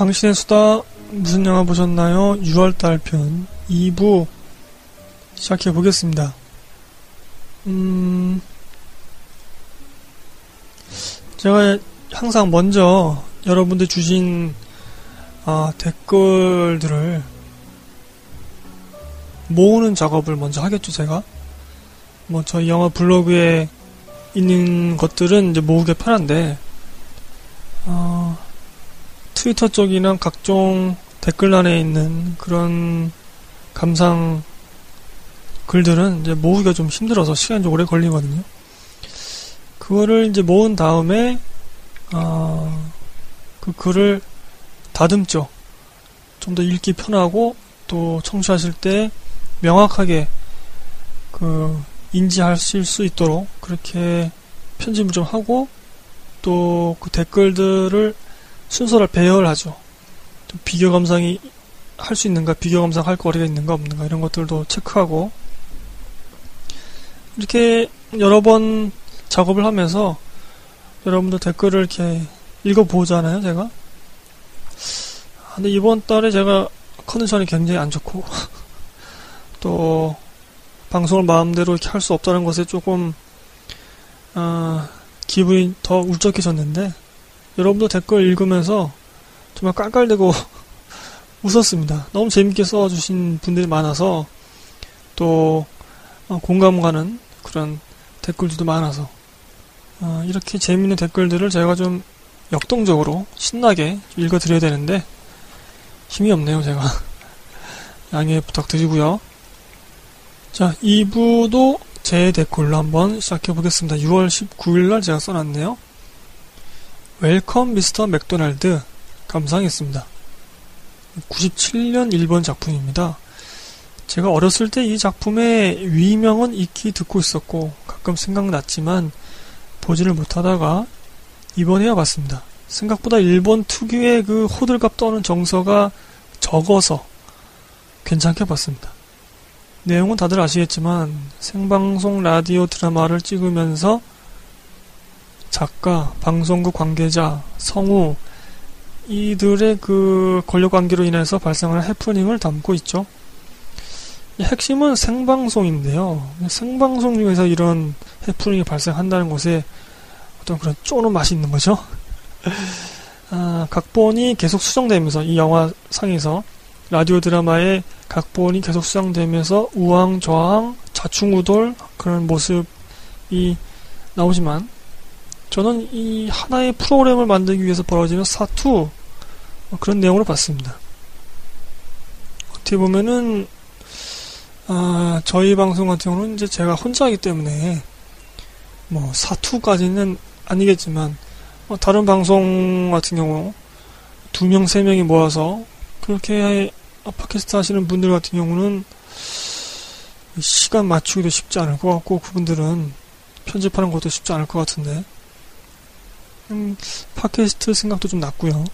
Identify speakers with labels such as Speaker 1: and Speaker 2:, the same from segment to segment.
Speaker 1: 당신의 수다 무슨 영화 보셨나요? 6월달 편 2부 시작해 보겠습니다. 음, 제가 항상 먼저 여러분들 주신 아, 댓글들을 모으는 작업을 먼저 하겠죠, 제가. 뭐, 저희 영화 블로그에 있는 것들은 이제 모으기 편한데, 어, 트위터 쪽이나 각종 댓글란에 있는 그런 감상 글들은 이제 모으기가 좀 힘들어서 시간이 좀 오래 걸리거든요. 그거를 이제 모은 다음에 어, 그 글을 다듬죠. 좀 더 읽기 편하고 또 청취하실 때 명확하게 그 인지하실 수 있도록 그렇게 편집을 좀 하고 또 그 댓글들을 순서를 배열하죠. 비교 감상이 할 수 있는가, 비교 감상할 거리가 있는가 없는가 이런 것들도 체크하고 이렇게 여러 번 작업을 하면서 여러분들 댓글을 이렇게 읽어보잖아요, 제가. 아, 근데 이번 달에 제가 컨디션이 굉장히 안 좋고 또 방송을 마음대로 이렇게 할 수 없다는 것에 조금 어, 기분이 더 울적해졌는데 여러분도 댓글 읽으면서 정말 깔깔대고 웃었습니다. 너무 재밌게 써주신 분들이 많아서 또 어, 공감 가는 그런 댓글들도 많아서 어, 이렇게 재밌는 댓글들을 제가 좀 역동적으로 신나게 읽어드려야 되는데 힘이 없네요 제가 양해 부탁드리고요 자 2부도 제 댓글로 한번 시작해 보겠습니다 6월 19일날 제가 써놨네요 웰컴 미스터 맥도날드 감상했습니다. 97년 일본 작품입니다. 제가 어렸을 때 이 작품의 위명은 익히 듣고 있었고 가끔 생각났지만 보지를 못하다가 이번에야 봤습니다. 생각보다 일본 특유의 그 호들갑 떠는 정서가 적어서 괜찮게 봤습니다. 내용은 다들 아시겠지만 생방송 라디오 드라마를 찍으면서 작가, 방송국 관계자, 성우, 이들의 그 권력 관계로 인해서 발생하는 해프닝을 담고 있죠. 핵심은 생방송인데요. 생방송 중에서 이런 해프닝이 발생한다는 것에 어떤 그런 쪼는 맛이 있는 거죠. 아, 각본이 계속 수정되면서 이 영화 상에서 라디오 드라마의 각본이 계속 수정되면서 우왕좌왕 좌충우돌 그런 모습이 나오지만 저는 이 하나의 프로그램을 만들기 위해서 벌어지는 사투 뭐 그런 내용으로 봤습니다. 어떻게 보면은 아, 저희 방송 같은 경우는 이제 제가 혼자 하기 때문에 뭐 사투까지는 아니겠지만 뭐 다른 방송 같은 경우 두 명, 세 명이 모여서 그렇게 팟캐스트 하시는 분들 같은 경우는 시간 맞추기도 쉽지 않을 것 같고 그분들은 편집하는 것도 쉽지 않을 것 같은데 음, 팟캐스트 생각도 좀 났고요.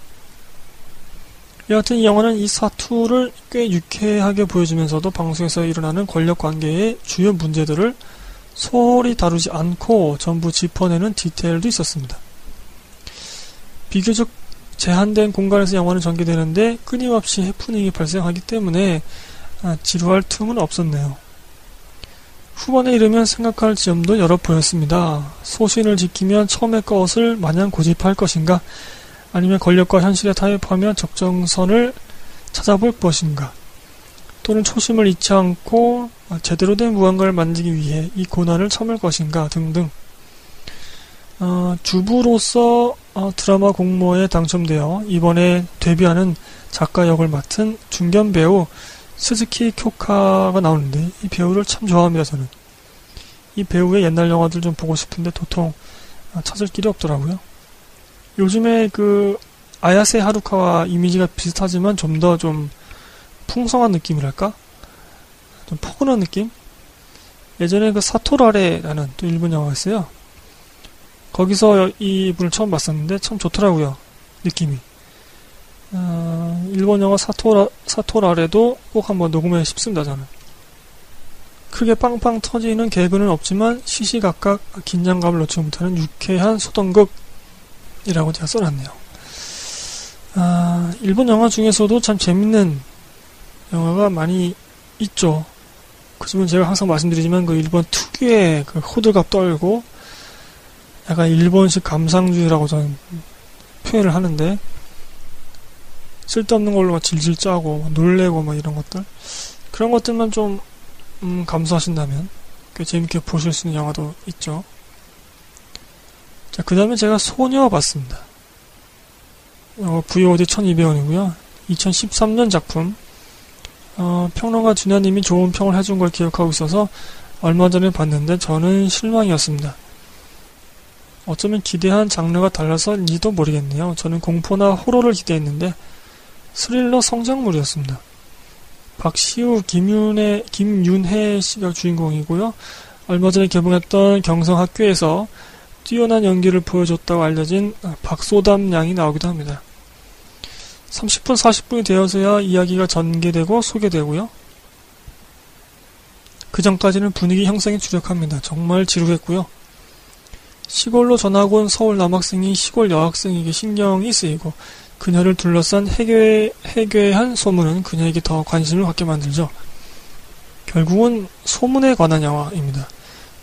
Speaker 1: 여하튼 이 영화는 이 사투를 꽤 유쾌하게 보여주면서도 방송에서 일어나는 권력 관계의 주요 문제들을 소홀히 다루지 않고 전부 짚어내는 디테일도 있었습니다. 비교적 제한된 공간에서 영화는 전개되는데 끊임없이 해프닝이 발생하기 때문에 아, 지루할 틈은 없었네요. 후반에 이르면 생각할 지점도 여러 보였습니다. 소신을 지키면 처음의 것을 마냥 고집할 것인가? 아니면 권력과 현실에 타협하며 적정선을 찾아볼 것인가? 또는 초심을 잃지 않고 제대로 된 무언가를 만들기 위해 이 고난을 참을 것인가? 등등. 어, 주부로서 어, 드라마 공모에 당첨되어 이번에 데뷔하는 작가 역을 맡은 중견 배우 스즈키 쿄카가 나오는데 이 배우를 참 좋아합니다 저는. 이 배우의 옛날 영화들 좀 보고 싶은데 도통 찾을 길이 없더라고요. 요즘에 그 아야세 하루카와 이미지가 비슷하지만 좀 더좀 좀 풍성한 느낌이랄까? 좀 포근한 느낌? 예전에 그 사토라레라는 또 일본 영화가 있어요 거기서 이 분을 처음 봤었는데 참 좋더라고요 느낌이 어, 일본 영화 사토라, 사토라레도 꼭 한번 녹음해 싶습니다, 저는. 크게 빵빵 터지는 개그는 없지만 시시각각 긴장감을 놓지 못하는 유쾌한 소동극이라고 제가 써놨네요. 아, 일본 영화 중에서도 참 재밌는 영화가 많이 있죠. 그지만 제가 항상 말씀드리지만 그 일본 특유의 그 호들갑 떨고 약간 일본식 감상주의라고 저는 표현을 하는데 쓸데없는 걸로 질질 짜고 놀래고 뭐 이런 것들 그런 것들만 좀 음, 감수하신다면 꽤 재밌게 보실 수 있는 영화도 있죠. 자, 그 다음에 제가 소녀 봤습니다. 어, VOD 1200원이고요. 2013년 작품. 어, 평론가 준하님이 좋은 평을 해준 걸 기억하고 있어서 얼마 전에 봤는데 저는 실망이었습니다. 어쩌면 기대한 장르가 달라서인지도 모르겠네요. 저는 공포나 호러를 기대했는데 스릴러 성장물이었습니다. 박시우, 김윤혜, 김윤혜 씨가 주인공이고요. 얼마 전에 개봉했던 경성학교에서 뛰어난 연기를 보여줬다고 알려진 박소담 양이 나오기도 합니다. 30분, 40분이 되어서야 이야기가 전개되고 소개되고요. 그 전까지는 분위기 형성에 주력합니다. 정말 지루했고요. 시골로 전학 온 서울 남학생이 시골 여학생에게 신경이 쓰이고 그녀를 둘러싼 해괴, 해괴한 소문은 그녀에게 더 관심을 갖게 만들죠. 결국은 소문에 관한 영화입니다.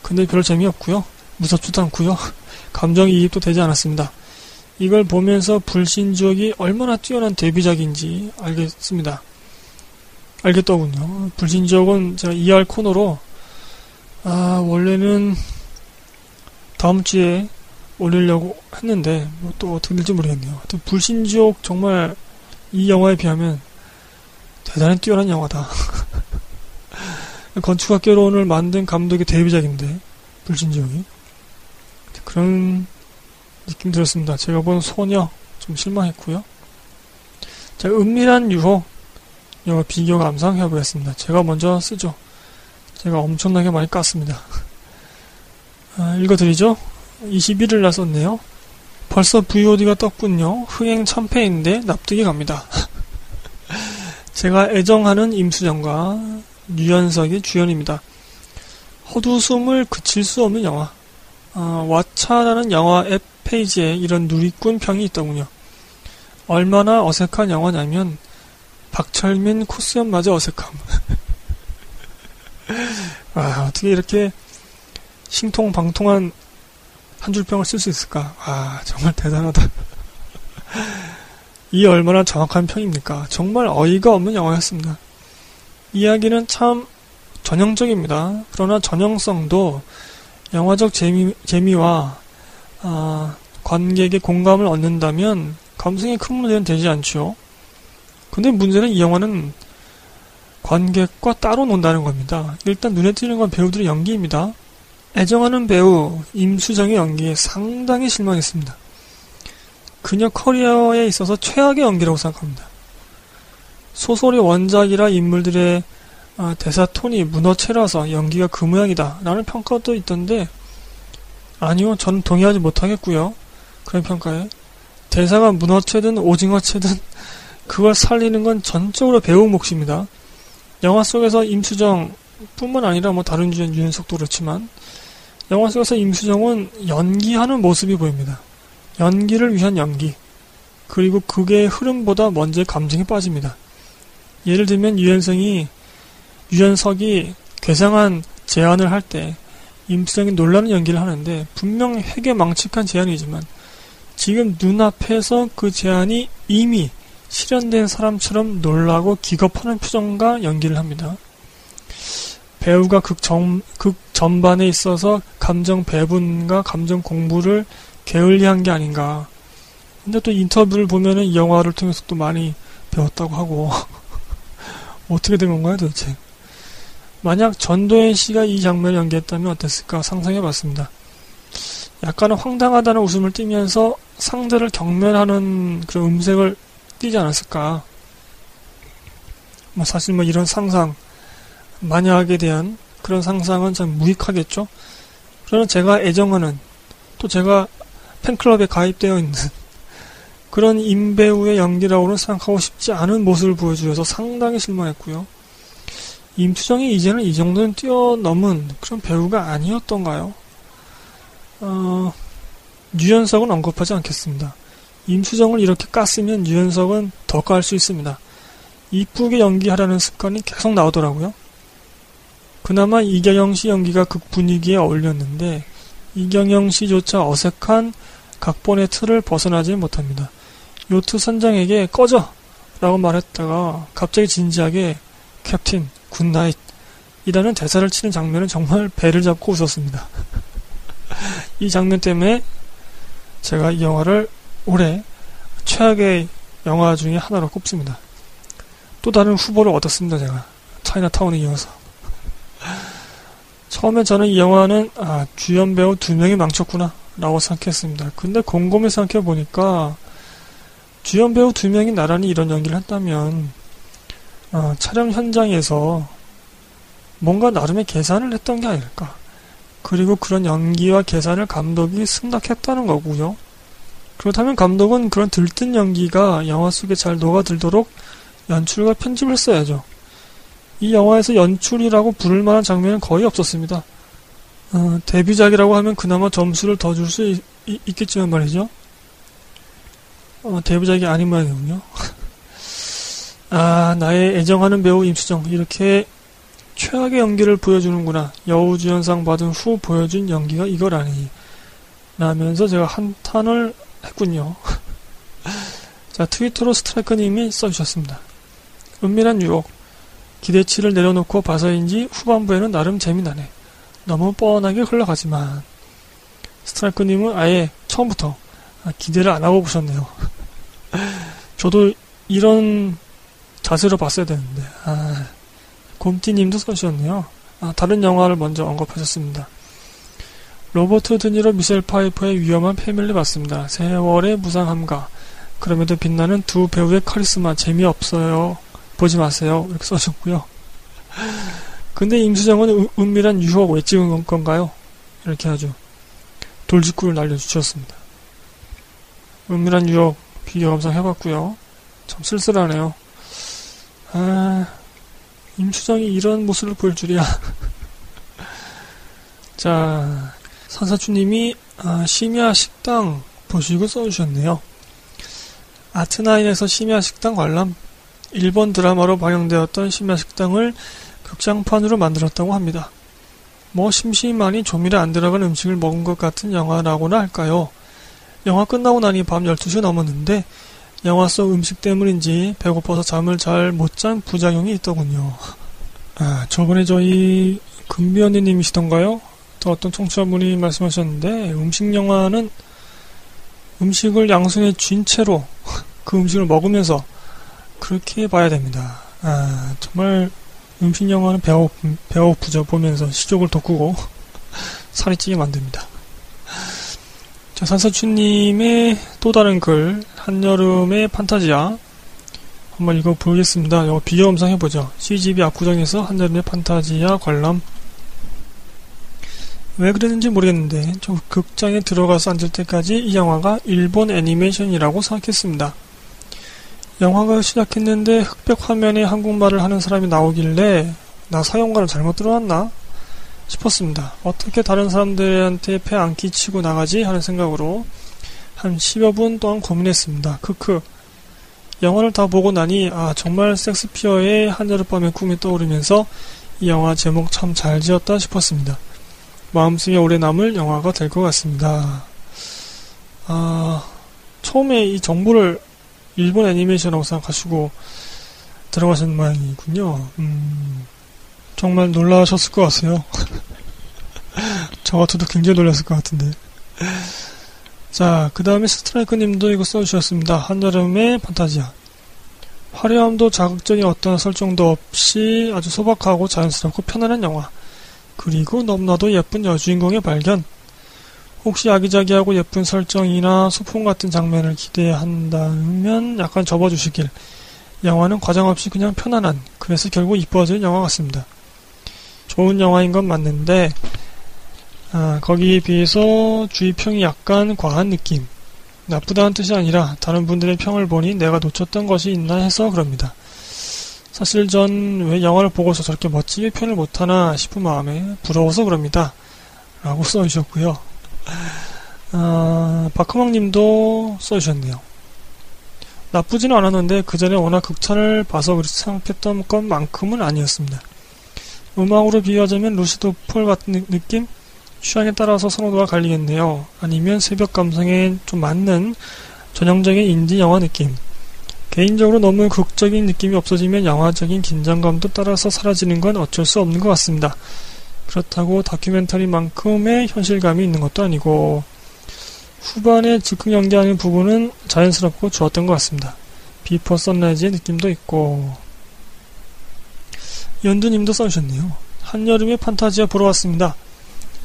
Speaker 1: 근데 별 재미없고요. 무섭지도 않고요. 감정이입도 되지 않았습니다. 이걸 보면서 불신지옥이 얼마나 뛰어난 데뷔작인지 알겠습니다. 알겠더군요. 불신지옥은 제가 ER 코너로 아 원래는 다음 주에 올리려고 했는데 뭐 또 어떻게 될지 모르겠네요. 하여튼 불신지옥 정말 이 영화에 비하면 대단히 뛰어난 영화다. 건축학개론을 만든 감독의 데뷔작인데 불신지옥이 그런 느낌 들었습니다. 제가 본 소녀 좀 실망했고요. 자, 은밀한 유혹 영화 비교 감상 해보겠습니다. 제가 먼저 쓰죠. 제가 엄청나게 많이 깠습니다. 아, 읽어드리죠. 21일 날 썼네요. 벌써 VOD가 떴군요. 흥행 참패인데 납득이 갑니다. 제가 애정하는 임수정과 유연석이 주연입니다. 헛웃음을 그칠 수 없는 영화. 어, 왓챠라는 영화 앱 페이지에 이런 누리꾼 평이 있더군요. 얼마나 어색한 영화냐면 박철민 코스염마저 어색함. 아, 어떻게 이렇게 신통방통한 한 줄평을 쓸 수 있을까? 아, 정말 대단하다. 이 얼마나 정확한 평입니까? 정말 어이가 없는 영화였습니다. 이야기는 참 전형적입니다. 그러나 전형성도 영화적 재미, 재미와 아, 관객의 공감을 얻는다면 감성이 큰 문제는 되지 않죠. 근데 문제는 이 영화는 관객과 따로 논다는 겁니다. 일단 눈에 띄는 건 배우들의 연기입니다. 애정하는 배우 임수정의 연기에 상당히 실망했습니다. 그녀 커리어에 있어서 최악의 연기라고 생각합니다. 소설의 원작이라 인물들의 아, 대사 톤이 문어체라서 연기가 그 모양이다 라는 평가도 있던데 아니요 저는 동의하지 못하겠고요 그런 평가에 대사가 문어체든 오징어체든 그걸 살리는 건 전적으로 배우 몫입니다 영화 속에서 임수정 뿐만 아니라 뭐 다른 주연 유연석도 그렇지만 영화 속에서 임수정은 연기하는 모습이 보입니다. 연기를 위한 연기. 그리고 그게 흐름보다 먼저 감정에 빠집니다. 예를 들면 유연성이 유연석이 괴상한 제안을 할 때 임수정이 놀라는 연기를 하는데 분명 핵에 망측한 제안이지만 지금 눈앞에서 그 제안이 이미 실현된 사람처럼 놀라고 기겁하는 표정과 연기를 합니다. 배우가 극, 전, 극 전반에 있어서 감정 배분과 감정 공부를 게을리 한 게 아닌가. 근데 또 인터뷰를 보면은 이 영화를 통해서 또 많이 배웠다고 하고. 어떻게 된 건가요 도대체? 만약 전도연 씨가 이 장면을 연기했다면 어땠을까 상상해 봤습니다. 약간은 황당하다는 웃음을 띠면서 상대를 경멸하는 그런 음색을 띠지 않았을까. 뭐 사실 뭐 이런 상상, 만약에 대한 그런 상상은 참 무익하겠죠? 그러나 제가 애정하는, 또 제가 팬클럽에 가입되어 있는 그런 임배우의 연기라고는 생각하고 싶지 않은 모습을 보여주셔서 상당히 실망했고요. 임수정이 이제는 이 정도는 뛰어넘은 그런 배우가 아니었던가요? 어, 유연석은 언급하지 않겠습니다. 임수정을 이렇게 깠으면 유연석은 더 깔 수 있습니다. 이쁘게 연기하라는 습관이 계속 나오더라고요. 그나마 이경영 씨 연기가 극 분위기에 어울렸는데 이경영 씨조차 어색한 각본의 틀을 벗어나지 못합니다. 요트 선장에게 꺼져! 라고 말했다가 갑자기 진지하게 Captain good night 이라는 대사를 치는 장면은 정말 배를 잡고 웃었습니다. 이 장면 때문에 제가 이 영화를 올해 최악의 영화 중에 하나로 꼽습니다. 또 다른 후보를 얻었습니다, 제가. 차이나타운에 이어서. 처음에 저는 이 영화는, 아, 주연 배우 두 명이 망쳤구나. 라고 생각했습니다. 근데 곰곰이 생각해 보니까, 주연 배우 두 명이 나란히 이런 연기를 했다면, 어, 촬영 현장에서 뭔가 나름의 계산을 했던 게 아닐까. 그리고 그런 연기와 계산을 감독이 승낙했다는 거고요. 그렇다면 감독은 그런 들뜬 연기가 영화 속에 잘 녹아들도록 연출과 편집을 했어야죠. 이 영화에서 연출이라고 부를 만한 장면은 거의 없었습니다. 어, 데뷔작이라고 하면 그나마 점수를 더 줄 수 있겠지만 말이죠. 어, 데뷔작이 아닌 모양이군요. 아, 나의 애정하는 배우 임수정. 이렇게 최악의 연기를 보여주는구나. 여우주연상 받은 후 보여준 연기가 이거라니. 라면서 제가 한탄을 했군요. 자, 트위터로 스트라이크님이 써주셨습니다. 은밀한 유혹. 기대치를 내려놓고 봐서인지 후반부에는 나름 재미나네. 너무 뻔하게 흘러가지만. 스트라이크님은 아예 처음부터 기대를 안 하고 보셨네요. 저도 이런 자세로 봤어야 되는데. 아, 곰띠님도 써주셨네요. 아, 다른 영화를 먼저 언급하셨습니다. 로버트 드니로 미셀 파이퍼의 위험한 패밀리 봤습니다. 세월의 무상함과 그럼에도 빛나는 두 배우의 카리스마 재미없어요. 보지 마세요. 이렇게 써주셨고요. 근데 임수정은 은, 은밀한 유혹 왜 찍은 건가요? 이렇게 아주 돌직구를 날려주셨습니다. 은밀한 유혹 비교 감상 해봤고요. 참 쓸쓸하네요. 아, 임수정이 이런 모습을 보일 줄이야. 자, 산사주님이 아, 심야 식당 보시고 써주셨네요. 아트나인에서 심야 식당 관람 일본 드라마로 방영되었던 심야 식당을 극장판으로 만들었다고 합니다. 뭐 심심하니 조미료 안 들어간 음식을 먹은 것 같은 영화라고나 할까요? 영화 끝나고 나니 밤 12시 넘었는데 영화 속 음식 때문인지 배고파서 잠을 잘 못 잔 부작용이 있더군요. 아, 저번에 저희 금비 언니님이시던가요? 또 어떤 청취자분이 말씀하셨는데 음식 영화는 음식을 양손에 쥔 채로 그 음식을 먹으면서 그렇게 봐야 됩니다. 아, 정말 음식 영화는 배워 배고프죠 보면서 시족을 돋구고 살이 찌게 만듭니다. 자, 산사추님의 또 다른 글 한여름의 판타지야 한번 읽어 보겠습니다. 이거 비교 음성 해보죠. CGV 압구정에서 한여름의 판타지야 관람 왜 그랬는지 모르겠는데 저 극장에 들어가서 앉을 때까지 이 영화가 일본 애니메이션이라고 생각했습니다. 영화가 시작했는데 흑백 화면에 한국말을 하는 사람이 나오길래 나 사용관을 잘못 들어왔나 싶었습니다. 어떻게 다른 사람들한테 폐 안 끼치고 나가지 하는 생각으로 한 10여 분 동안 고민했습니다. 크크. 영화를 다 보고 나니 아 정말 섹스피어의 한여름밤의 꿈이 떠오르면서 이 영화 제목 참 잘 지었다 싶었습니다. 마음속에 오래 남을 영화가 될 것 같습니다. 아, 처음에 이 정보를 일본 애니메이션이라고 생각하시고 들어가신 모양이군요. 음, 정말 놀라셨을 것 같아요. 저 같아도 굉장히 놀랐을 것 같은데. 자, 그 다음에 스트라이크 님도 이거 써주셨습니다. 한여름의 판타지야. 화려함도 자극적인 어떤 설정도 없이 아주 소박하고 자연스럽고 편안한 영화. 그리고 너무나도 예쁜 여주인공의 발견. 혹시 아기자기하고 예쁜 설정이나 소품 같은 장면을 기대한다면 약간 접어주시길. 영화는 과정 없이 그냥 편안한, 그래서 결국 이뻐지는 영화 같습니다. 좋은 영화인 건 맞는데, 아, 거기에 비해서 주의평이 약간 과한 느낌. 나쁘다는 뜻이 아니라 다른 분들의 평을 보니 내가 놓쳤던 것이 있나 해서 그럽니다. 사실 전 왜 영화를 보고서 저렇게 멋지게 표현을 못하나 싶은 마음에 부러워서 그럽니다. 라고 써주셨고요. 아, 박흠왕 님도 써주셨네요. 나쁘지는 않았는데 그 전에 워낙 극찬을 봐서 그렇게 생각했던 것만큼은 아니었습니다. 음악으로 비유하자면 루시드 폴 같은 느낌? 취향에 따라서 선호도가 갈리겠네요. 아니면 새벽 감성에 좀 맞는 전형적인 인디 영화 느낌. 개인적으로 너무 극적인 느낌이 없어지면 영화적인 긴장감도 따라서 사라지는 건 어쩔 수 없는 것 같습니다. 그렇다고 다큐멘터리만큼의 현실감이 있는 것도 아니고 후반에 즉흥 연기하는 부분은 자연스럽고 좋았던 것 같습니다. 비퍼 선라이즈의 느낌도 있고 연두님도 써주셨네요. 한여름에 판타지아 보러 왔습니다.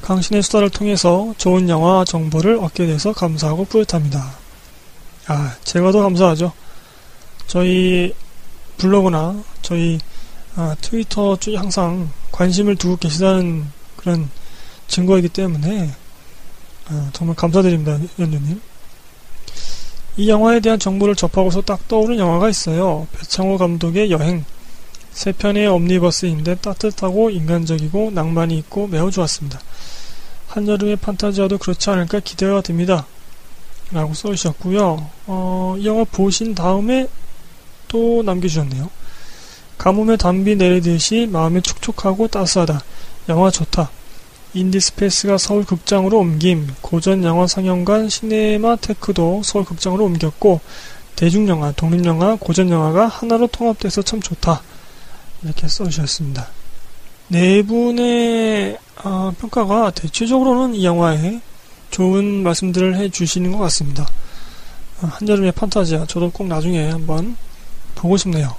Speaker 1: 강신의 수다를 통해서 좋은 영화 정보를 얻게 돼서 감사하고 뿌듯합니다. 아, 제가 더 감사하죠. 저희 블로그나 저희 아, 트위터 쪽에 항상 관심을 두고 계시다는 그런 증거이기 때문에 아, 정말 감사드립니다, 연주님. 이 영화에 대한 정보를 접하고서 딱 떠오른 영화가 있어요. 배창호 감독의 여행. 세 편의 옴니버스인데 따뜻하고 인간적이고 낭만이 있고 매우 좋았습니다. 한여름의 판타지아도 그렇지 않을까 기대가 됩니다. 라고 써주셨고요. 어, 이 영화 보신 다음에 또 남겨주셨네요. 가뭄에 단비 내리듯이 마음이 촉촉하고 따스하다. 영화 좋다. 인디스페이스가 서울 극장으로 옮김. 고전 영화 상영관 시네마테크도 서울 극장으로 옮겼고 대중영화, 독립영화, 고전 영화가 하나로 통합돼서 참 좋다. 이렇게 써주셨습니다. 네 분의 어, 평가가 대체적으로는 이 영화에 좋은 말씀들을 해주시는 것 같습니다. 어, 한여름의 판타지아. 저도 꼭 나중에 한번 보고 싶네요.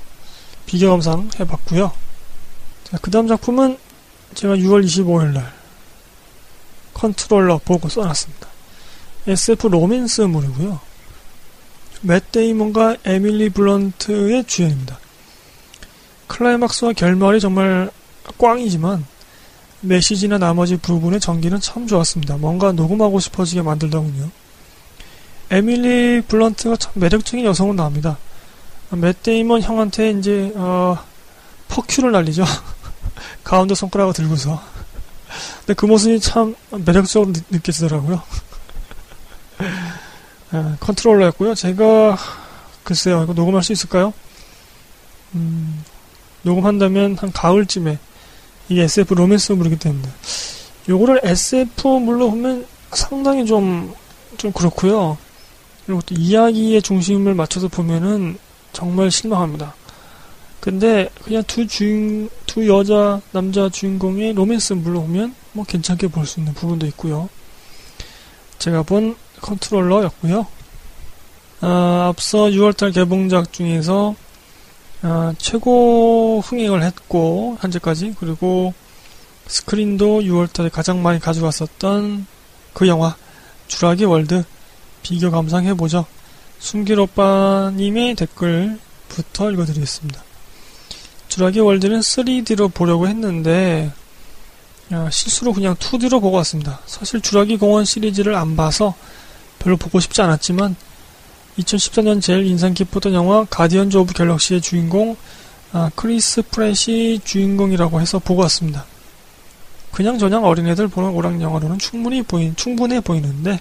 Speaker 1: 비교 감상 해봤고요. 그 다음 작품은 제가 6월 25일날 컨트롤러 보고 써놨습니다. SF 로맨스물이고요. 맷 데이먼과 에밀리 블런트의 주연입니다. 클라이막스와 결말이 정말 꽝이지만 메시지나 나머지 부분의 전개는 참 좋았습니다. 뭔가 녹음하고 싶어지게 만들더군요. 에밀리 블런트가 참 매력적인 여성으로 나옵니다. 맷 데이먼 형한테 이제 어, fuck you를 날리죠. 가운데 손가락을 들고서. 근데 그 모습이 참 매력적으로 느, 느껴지더라고요. 아, 컨트롤러였고요. 제가 글쎄요, 이거 녹음할 수 있을까요? 음, 녹음한다면 한 가을쯤에 이게 SF 로맨스 물이기 때문에 요거를 SF물로 보면 상당히 좀 좀 그렇고요. 그리고 또 이야기의 중심을 맞춰서 보면은 정말 실망합니다. 근데 그냥 두 주인 두 여자 남자 주인공의 로맨스물로 보면 뭐 괜찮게 볼 수 있는 부분도 있고요. 제가 본 컨트롤러였고요. 아, 앞서 6월달 개봉작 중에서 아, 최고 흥행을 했고 현재까지 그리고 스크린도 6월달에 가장 많이 가져갔었던 그 영화 주라기 월드 비교 감상해보죠. 숨길 오빠님의 댓글부터 읽어드리겠습니다. 주라기 월드는 3D로 보려고 했는데 야, 실수로 그냥 2D로 보고 왔습니다. 사실 주라기 공원 시리즈를 안 봐서 별로 보고 싶지 않았지만 2014년 제일 인상 깊었던 영화 가디언즈 오브 갤럭시의 주인공 아, 크리스 프랫이 주인공이라고 해서 보고 왔습니다. 그냥 저냥 어린애들 보는 오락 영화로는 충분히 보인 충분해 보이는데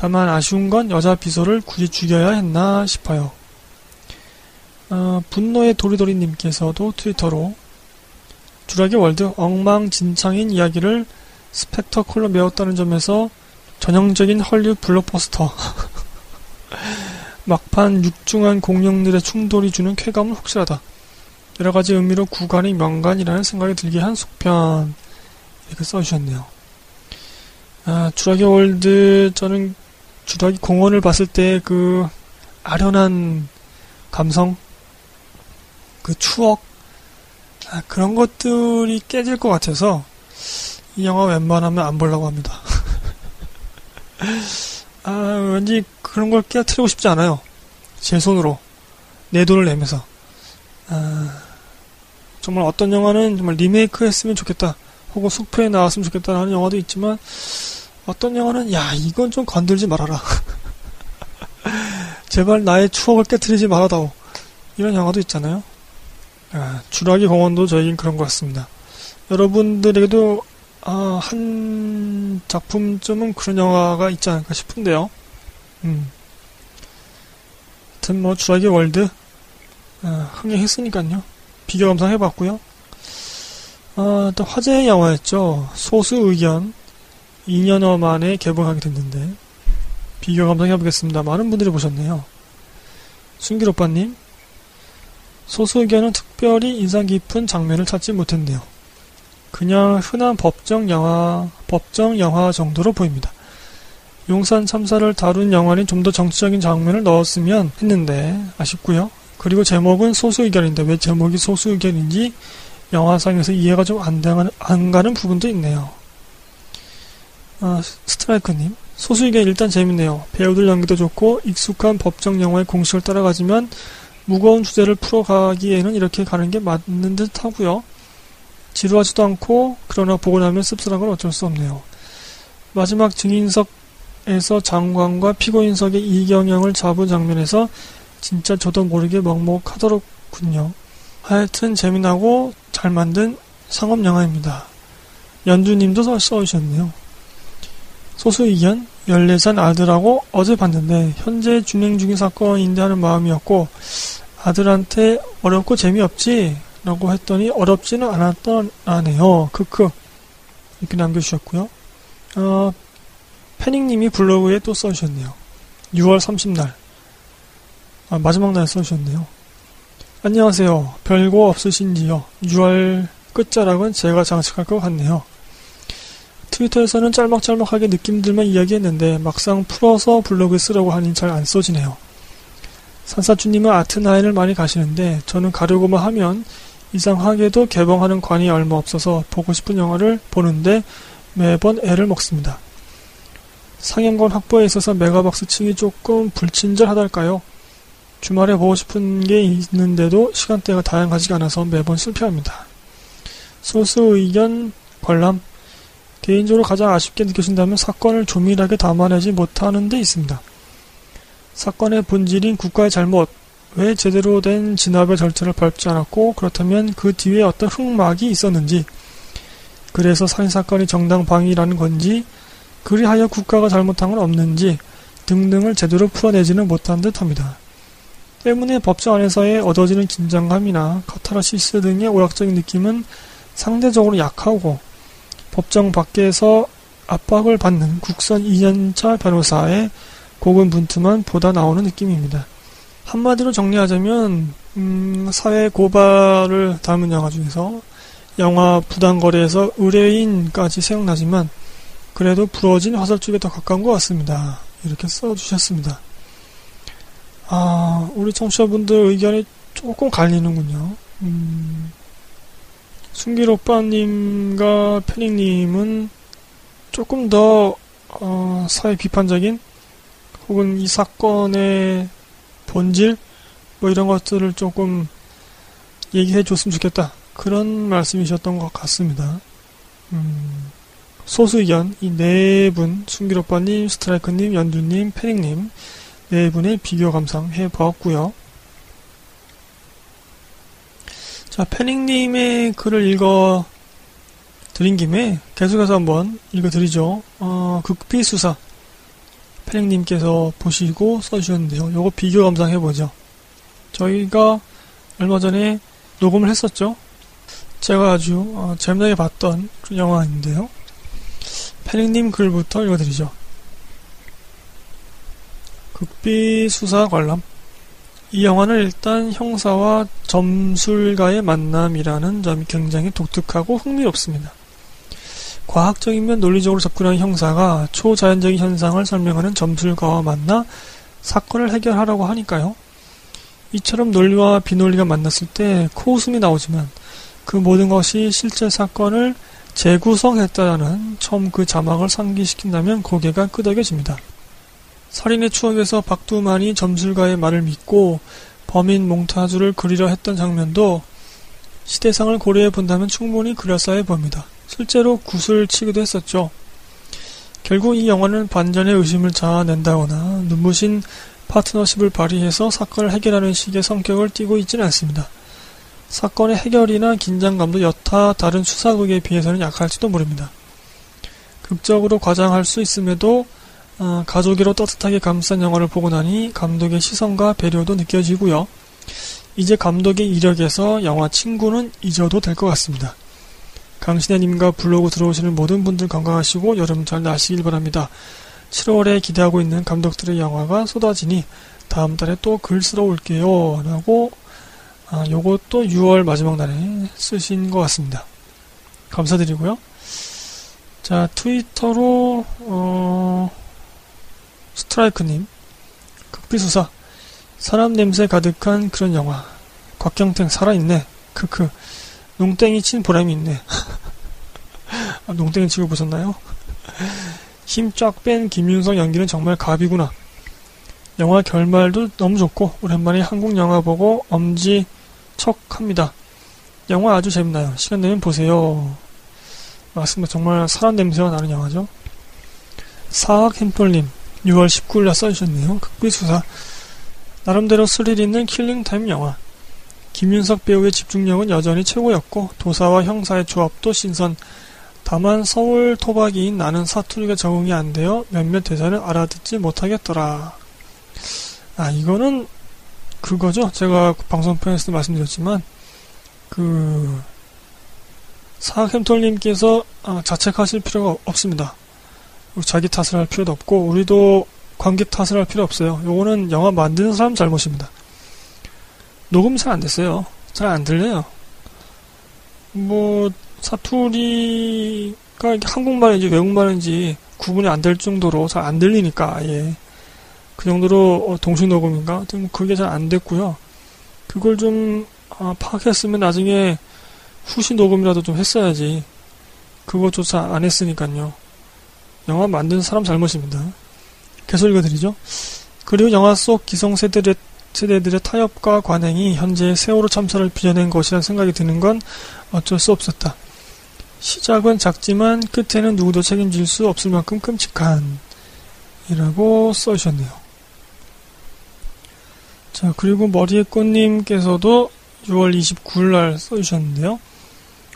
Speaker 1: 다만 아쉬운 건 여자 비서를 굳이 죽여야 했나 싶어요. 어, 분노의 도리도리님께서도 트위터로 주라기 월드 엉망진창인 이야기를 스펙터클로 메웠다는 점에서 전형적인 헐리우드 블록버스터 막판 육중한 공룡들의 충돌이 주는 쾌감은 확실하다. 여러 가지 의미로 구관이 명관이라는 생각이 들게 한 속편 이렇게 써주셨네요. 아, 주라기 월드 저는 주라기 공원을 봤을 때 그 아련한 감성, 그 추억, 아, 그런 것들이 깨질 것 같아서 이 영화 웬만하면 안 보려고 합니다. 아, 왠지 그런 걸 깨뜨리고 싶지 않아요. 제 손으로. 내 돈을 내면서. 아, 정말 어떤 영화는 정말 리메이크 했으면 좋겠다. 혹은 속편에 나왔으면 좋겠다 하는 영화도 있지만, 어떤 영화는 야 이건 좀 건들지 말아라. 제발 나의 추억을 깨뜨리지 말아다오. 이런 영화도 있잖아요. 아, 주라기 공원도 저희는 그런 것 같습니다. 여러분들에게도 아, 한 작품쯤은 그런 영화가 있지 않을까 싶은데요. 음. 뭐 주라기 월드 아, 흥행했으니까요. 비교 감상 해봤고요. 아, 또 화제의 영화였죠. 소수 의견 2년여 만에 개봉하게 됐는데 비교 감상해보겠습니다. 많은 분들이 보셨네요. 순길 오빠님 소수 의견은 특별히 인상 깊은 장면을 찾지 못했네요. 그냥 흔한 법정 영화, 법정 영화 정도로 보입니다. 용산 참사를 다룬 영화는 좀 더 정치적인 장면을 넣었으면 했는데 아쉽고요. 그리고 제목은 소수 의견인데 왜 제목이 소수 의견인지 영화상에서 이해가 좀안안 가는 부분도 있네요. 아, 스트라이크님. 소수 의견 일단 재밌네요. 배우들 연기도 좋고 익숙한 법정 영화의 공식을 따라가지만 무거운 주제를 풀어가기에는 이렇게 가는 게 맞는 듯 하고요. 지루하지도 않고 그러나 보고 나면 씁쓸한 건 어쩔 수 없네요. 마지막 증인석에서 장관과 피고인석의 이경영을 잡은 장면에서 진짜 저도 모르게 먹먹하더군요. 하여튼 재미나고 잘 만든 상업 영화입니다. 연주님도 써주셨네요. 소수 의견 14살 아들하고 어제 봤는데 현재 진행 중인 사건인데 하는 마음이었고 아들한테 어렵고 재미없지 라고 했더니 어렵지는 않았던 아네요. 크크 이렇게 남겨주셨고요. 어, 패닝님이 블로그에 또 써주셨네요. 6월 30날 아, 마지막 날 써주셨네요. 안녕하세요. 별거 없으신지요? 6월 끝자락은 제가 장식할 것 같네요. 트위터에서는 짤막짤막하게 느낌들만 이야기했는데 막상 풀어서 블로그에 쓰라고 하니 잘 안 써지네요. 산사주님은 아트나인을 많이 가시는데 저는 가려고만 하면 이상하게도 개봉하는 관이 얼마 없어서 보고 싶은 영화를 보는데 매번 애를 먹습니다. 상영관 확보에 있어서 메가박스 층이 조금 불친절하달까요? 주말에 보고 싶은 게 있는데도 시간대가 다양하지가 않아서 매번 실패합니다. 소수 의견 관람 개인적으로 가장 아쉽게 느껴진다면 사건을 조밀하게 담아내지 못하는 데 있습니다. 사건의 본질인 국가의 잘못, 왜 제대로 된 진압의 절차를 밟지 않았고 그렇다면 그 뒤에 어떤 흑막이 있었는지 그래서 살인사건이 정당방위라는 건지 그리하여 국가가 잘못한 건 없는지 등등을 제대로 풀어내지는 못한 듯합니다. 때문에 법정 안에서의 얻어지는 긴장감이나 카타르시스 등의 오락적인 느낌은 상대적으로 약하고 법정 밖에서 압박을 받는 국선 2년차 변호사의 고군분투만 보다 나오는 느낌입니다. 한마디로 정리하자면 음, 사회 고발을 담은 영화 중에서 영화 부당거래에서 의뢰인까지 생각나지만 그래도 부러진 화살 쪽에 더 가까운 것 같습니다. 이렇게 써주셨습니다. 아, 우리 청취자분들 의견이 조금 갈리는군요. 음, 순길 오빠님과 패닝님은 조금 더 어, 사회 비판적인 혹은 이 사건의 본질 뭐 이런 것들을 조금 얘기해 줬으면 좋겠다 그런 말씀이셨던 것 같습니다. 음, 소수 의견 이 네 분 순길 오빠님, 스트라이크님, 연두님, 패닝님 네 분의 비교 감상 해 보았고요. 자, 패닝님의 글을 읽어 드린 김에 계속해서 한번 읽어 드리죠. 어, 극비수사 패닝님께서 보시고 써주셨는데요. 요거 비교 감상 해 보죠. 저희가 얼마 전에 녹음을 했었죠. 제가 아주 어, 재미나게 봤던 영화인데요. 패닝님 글부터 읽어드리죠. 극비 수사 관람. 이 영화는 일단 형사와 점술가의 만남이라는 점이 굉장히 독특하고 흥미롭습니다. 과학적이면 논리적으로 접근하는 형사가 초자연적인 현상을 설명하는 점술가와 만나 사건을 해결하라고 하니까요. 이처럼 논리와 비논리가 만났을 때 코웃음이 나오지만 그 모든 것이 실제 사건을 재구성했다는 처음 그 자막을 상기시킨다면 고개가 끄덕여집니다. 살인의 추억에서 박두만이 점술가의 말을 믿고 범인 몽타주를 그리려 했던 장면도 시대상을 고려해 본다면 충분히 그럴싸해 보입니다. 실제로 굿을 치기도 했었죠. 결국 이 영화는 반전의 의심을 자아낸다거나 눈부신 파트너십을 발휘해서 사건을 해결하는 식의 성격을 띠고 있지는 않습니다. 사건의 해결이나 긴장감도 여타 다른 수사극에 비해서는 약할지도 모릅니다. 극적으로 과장할 수 있음에도 어, 가족이로 따뜻하게 감싼 영화를 보고 나니 감독의 시선과 배려도 느껴지고요. 이제 감독의 이력에서 영화 친구는 잊어도 될 것 같습니다. 강신혜님과 블로그 들어오시는 모든 분들 건강하시고 여름 잘 나시길 바랍니다. 7월에 기대하고 있는 감독들의 영화가 쏟아지니 다음 달에 또 글 쓰러 올게요. 라고 아, 요것도 6월 마지막 날에 쓰신 것 같습니다. 감사드리고요. 자, 트위터로 어, 스트라이크님 극비수사. 사람 냄새 가득한 그런 영화. 곽경택 살아있네. 크크. 농땡이 친 보람이 있네. 아, 농땡이 치고 보셨나요? 힘 쫙 뺀 김윤성 연기는 정말 갑이구나. 영화 결말도 너무 좋고 오랜만에 한국 영화 보고 엄지 척합니다. 영화 아주 재밌나요? 시간 되면 보세요. 맞습니다. 정말 사람 냄새가 나는 영화죠. 사학 햄플님 6월 19일날 써주셨네요. 극비수사. 나름대로 스릴 있는 killing time 영화. 김윤석 배우의 집중력은 여전히 최고였고 도사와 형사의 조합도 신선. 다만 서울 토박이인 나는 사투리가 적응이 안 되어 몇몇 대사를 알아듣지 못하겠더라. 아 이거는 그거죠. 제가 방송편에서도 말씀드렸지만 그 사학햄톨님께서 아, 자책하실 필요가 없습니다. 자기 탓을 할 필요도 없고 우리도 관객 탓을 할 필요 없어요. 요거는 영화 만드는 사람 잘못입니다. 녹음 잘 안 됐어요. 잘 안 들려요. 뭐 사투리가 한국말인지 외국말인지 구분이 안 될 정도로 잘 안 들리니까 아예 그 정도로 어, 동시 녹음인가? 뭐 그게 잘 안 됐고요. 그걸 좀 아, 파악했으면 나중에 후시 녹음이라도 좀 했어야지. 그것조차 안 했으니까요. 영화 만든 사람 잘못입니다. 계속 읽어드리죠. 그리고 영화 속 기성세대들의 세대들의 타협과 관행이 현재 세월호 참사를 빚어낸 것이라는 생각이 드는 건 어쩔 수 없었다. 시작은 작지만 끝에는 누구도 책임질 수 없을 만큼 끔찍한 이라고 써주셨네요. 자, 그리고 머리의 꽃님께서도 6월 29일 날 써주셨는데요.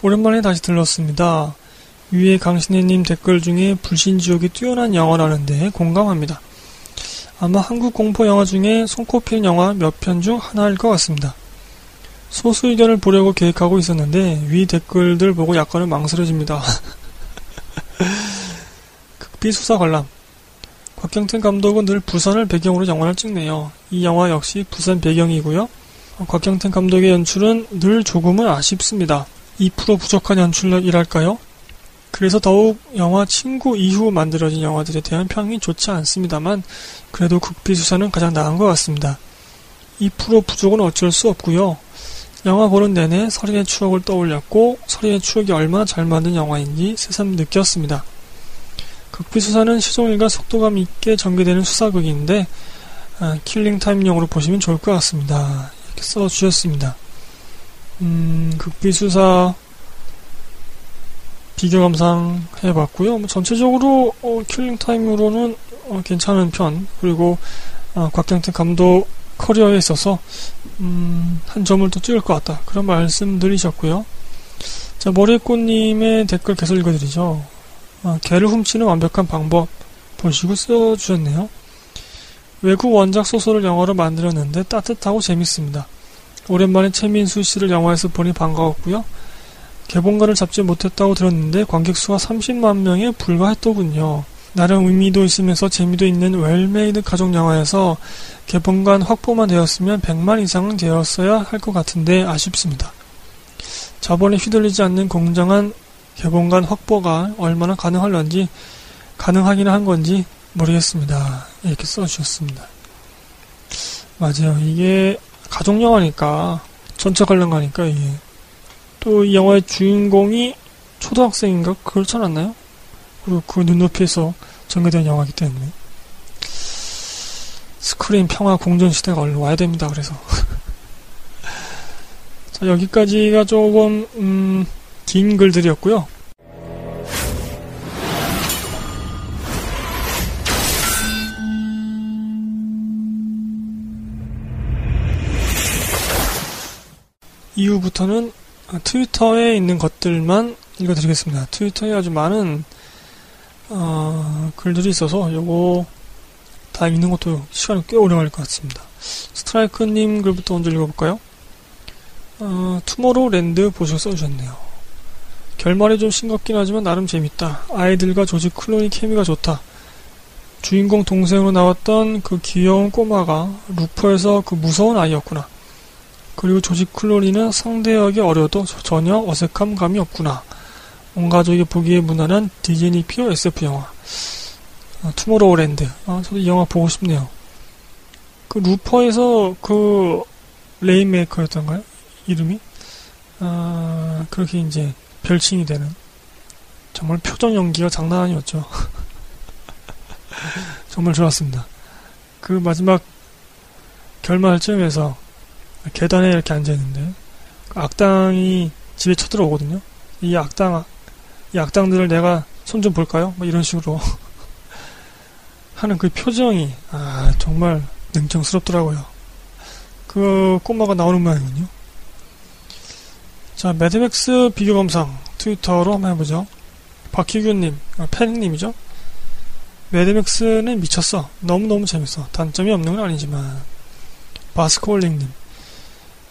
Speaker 1: 오랜만에 다시 들렀습니다. 위에 강신혜님 댓글 중에 불신지옥이 뛰어난 영화라는데 공감합니다. 아마 한국 공포 영화 중에 손꼽히는 영화 몇 편 중 하나일 것 같습니다. 소수 의견을 보려고 계획하고 있었는데 위 댓글들 보고 약간은 망설여집니다. 극비 수사 관람 곽경태 감독은 늘 부산을 배경으로 영화를 찍네요. 이 영화 역시 부산 배경이고요. 곽경태 감독의 연출은 늘 조금은 아쉽습니다. 2% 부족한 연출력이랄까요? 그래서 더욱 영화 친구 이후 만들어진 영화들에 대한 평이 좋지 않습니다만 그래도 극비수사는 가장 나은 것 같습니다. 2% 부족은 어쩔 수 없고요. 영화 보는 내내 서린의 추억을 떠올렸고 서린의 추억이 얼마나 잘 만든 영화인지 새삼 느꼈습니다. 극비수사는 시종일관 속도감 있게 전개되는 수사극인데 아, killing time용으로 보시면 좋을 것 같습니다. 이렇게 써주셨습니다. 음, 극비수사 비교 감상 해봤고요. 뭐 전체적으로 어, killing time으로는 어, 괜찮은 편 그리고 어, 곽경택 감독 커리어에 있어서 음, 한 점을 또 찍을 것 같다 그런 말씀드리셨고요. 자 머리꽃님의 댓글 계속 읽어드리죠. 아, 개를 훔치는 완벽한 방법 보시고 써주셨네요. 외국 원작 소설을 영화로 만들었는데 따뜻하고 재밌습니다. 오랜만에 최민수 씨를 영화에서 보니 반가웠고요. 개봉관을 잡지 못했다고 들었는데 관객 수가 30만 명에 불과했더군요. 나름 의미도 있으면서 재미도 있는 well-made 가족 영화여서 개봉관 확보만 되었으면 100만 이상은 되었어야 할 것 같은데 아쉽습니다. 저번에 휘둘리지 않는 공정한 개봉관 확보가 얼마나 가능할런지 가능하기는 한 건지 모르겠습니다. 이렇게 써주셨습니다. 맞아요. 이게 가족 영화니까 전체 관련 가니까 이게 또 이 영화의 주인공이 초등학생인가 그렇지 않았나요? 그리고 그 눈높이에서 전개된 영화이기 때문에 스크린 평화 공존 시대가 얼른 와야 됩니다. 그래서 자 여기까지가 조금 음, 긴 글들이었고요. 이후부터는 트위터에 있는 것들만 읽어드리겠습니다. 트위터에 아주 많은 어, 글들이 있어서 요거 다 읽는 것도 시간이 꽤 오래 걸릴 것 같습니다. 스트라이크님 글부터 먼저 읽어볼까요? 어, 투모로우랜드 보시고 써주셨네요. 결말이 좀 싱겁긴 하지만 나름 재밌다. 아이들과 조지 클루니 케미가 좋다. 주인공 동생으로 나왔던 그 귀여운 꼬마가 루퍼에서 그 무서운 아이였구나. 그리고 조지 클루니는 상대역이 어려도 전혀 어색함 감이 없구나. 온 가족이 보기에 무난한 디즈니표 SF 영화. 아, 투모로우랜드. 아, 저도 이 영화 보고 싶네요. 그 루퍼에서 그 레인메이커였던가요? 이름이? 아, 그렇게 이제 별칭이 되는. 정말 표정 연기가 장난 아니었죠. 정말 좋았습니다. 그 마지막 결말쯤에서 계단에 이렇게 앉아있는데, 그 악당이 집에 쳐들어오거든요. 이 악당, 이 악당들을 내가 손 좀 볼까요? 뭐 이런 식으로 하는 그 표정이, 아, 정말 냉정스럽더라고요. 그 꼬마가 나오는 모양이군요. 자, 매드맥스 비교 감상 트위터로 한번 해보죠. 박희규님, 아, 팬님이죠. 매드맥스는 미쳤어. 너무너무 재밌어. 단점이 없는 건 아니지만. 바스콜링님,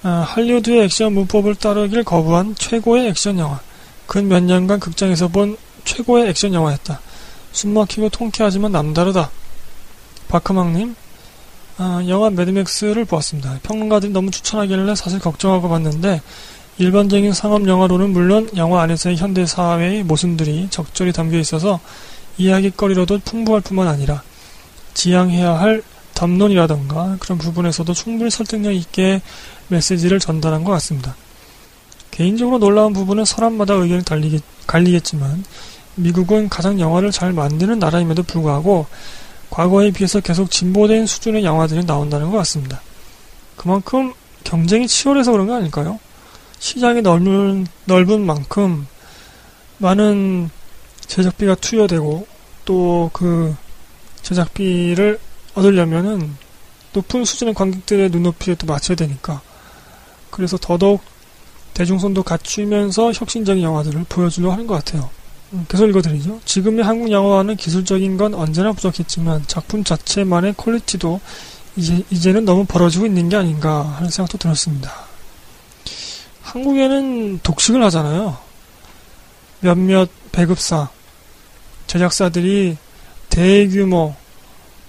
Speaker 1: 아, 할리우드의 액션 문법을 따르길 거부한 최고의 액션 영화. 근 몇 년간 극장에서 본 최고의 액션 영화였다. 숨막히고 통쾌하지만 남다르다. 박크망님, 아, 영화 매드맥스를 보았습니다. 평론가들이 너무 추천하길래 사실 걱정하고 봤는데 일반적인 상업 영화로는 물론 영화 안에서의 현대 사회의 모순들이 적절히 담겨 있어서 이야기거리로도 풍부할 뿐만 아니라 지향해야 할 담론이라던가 그런 부분에서도 충분히 설득력 있게 메시지를 전달한 것 같습니다. 개인적으로 놀라운 부분은 사람마다 의견이 달리겠, 갈리겠지만 미국은 가장 영화를 잘 만드는 나라임에도 불구하고 과거에 비해서 계속 진보된 수준의 영화들이 나온다는 것 같습니다. 그만큼 경쟁이 치열해서 그런 거 아닐까요? 시장이 넓은, 넓은 만큼 많은 제작비가 투여되고 또 그 제작비를 얻으려면은 높은 수준의 관객들의 눈높이에 또 맞춰야 되니까 그래서 더더욱 대중성도 갖추면서 혁신적인 영화들을 보여주려고 하는 것 같아요. 음, 계속 읽어드리죠. 지금의 한국 영화는 기술적인 건 언제나 부족했지만 작품 자체만의 퀄리티도 이제, 이제는 너무 벌어지고 있는 게 아닌가 하는 생각도 들었습니다. 한국에는 독식을 하잖아요. 몇몇 배급사, 제작사들이 대규모,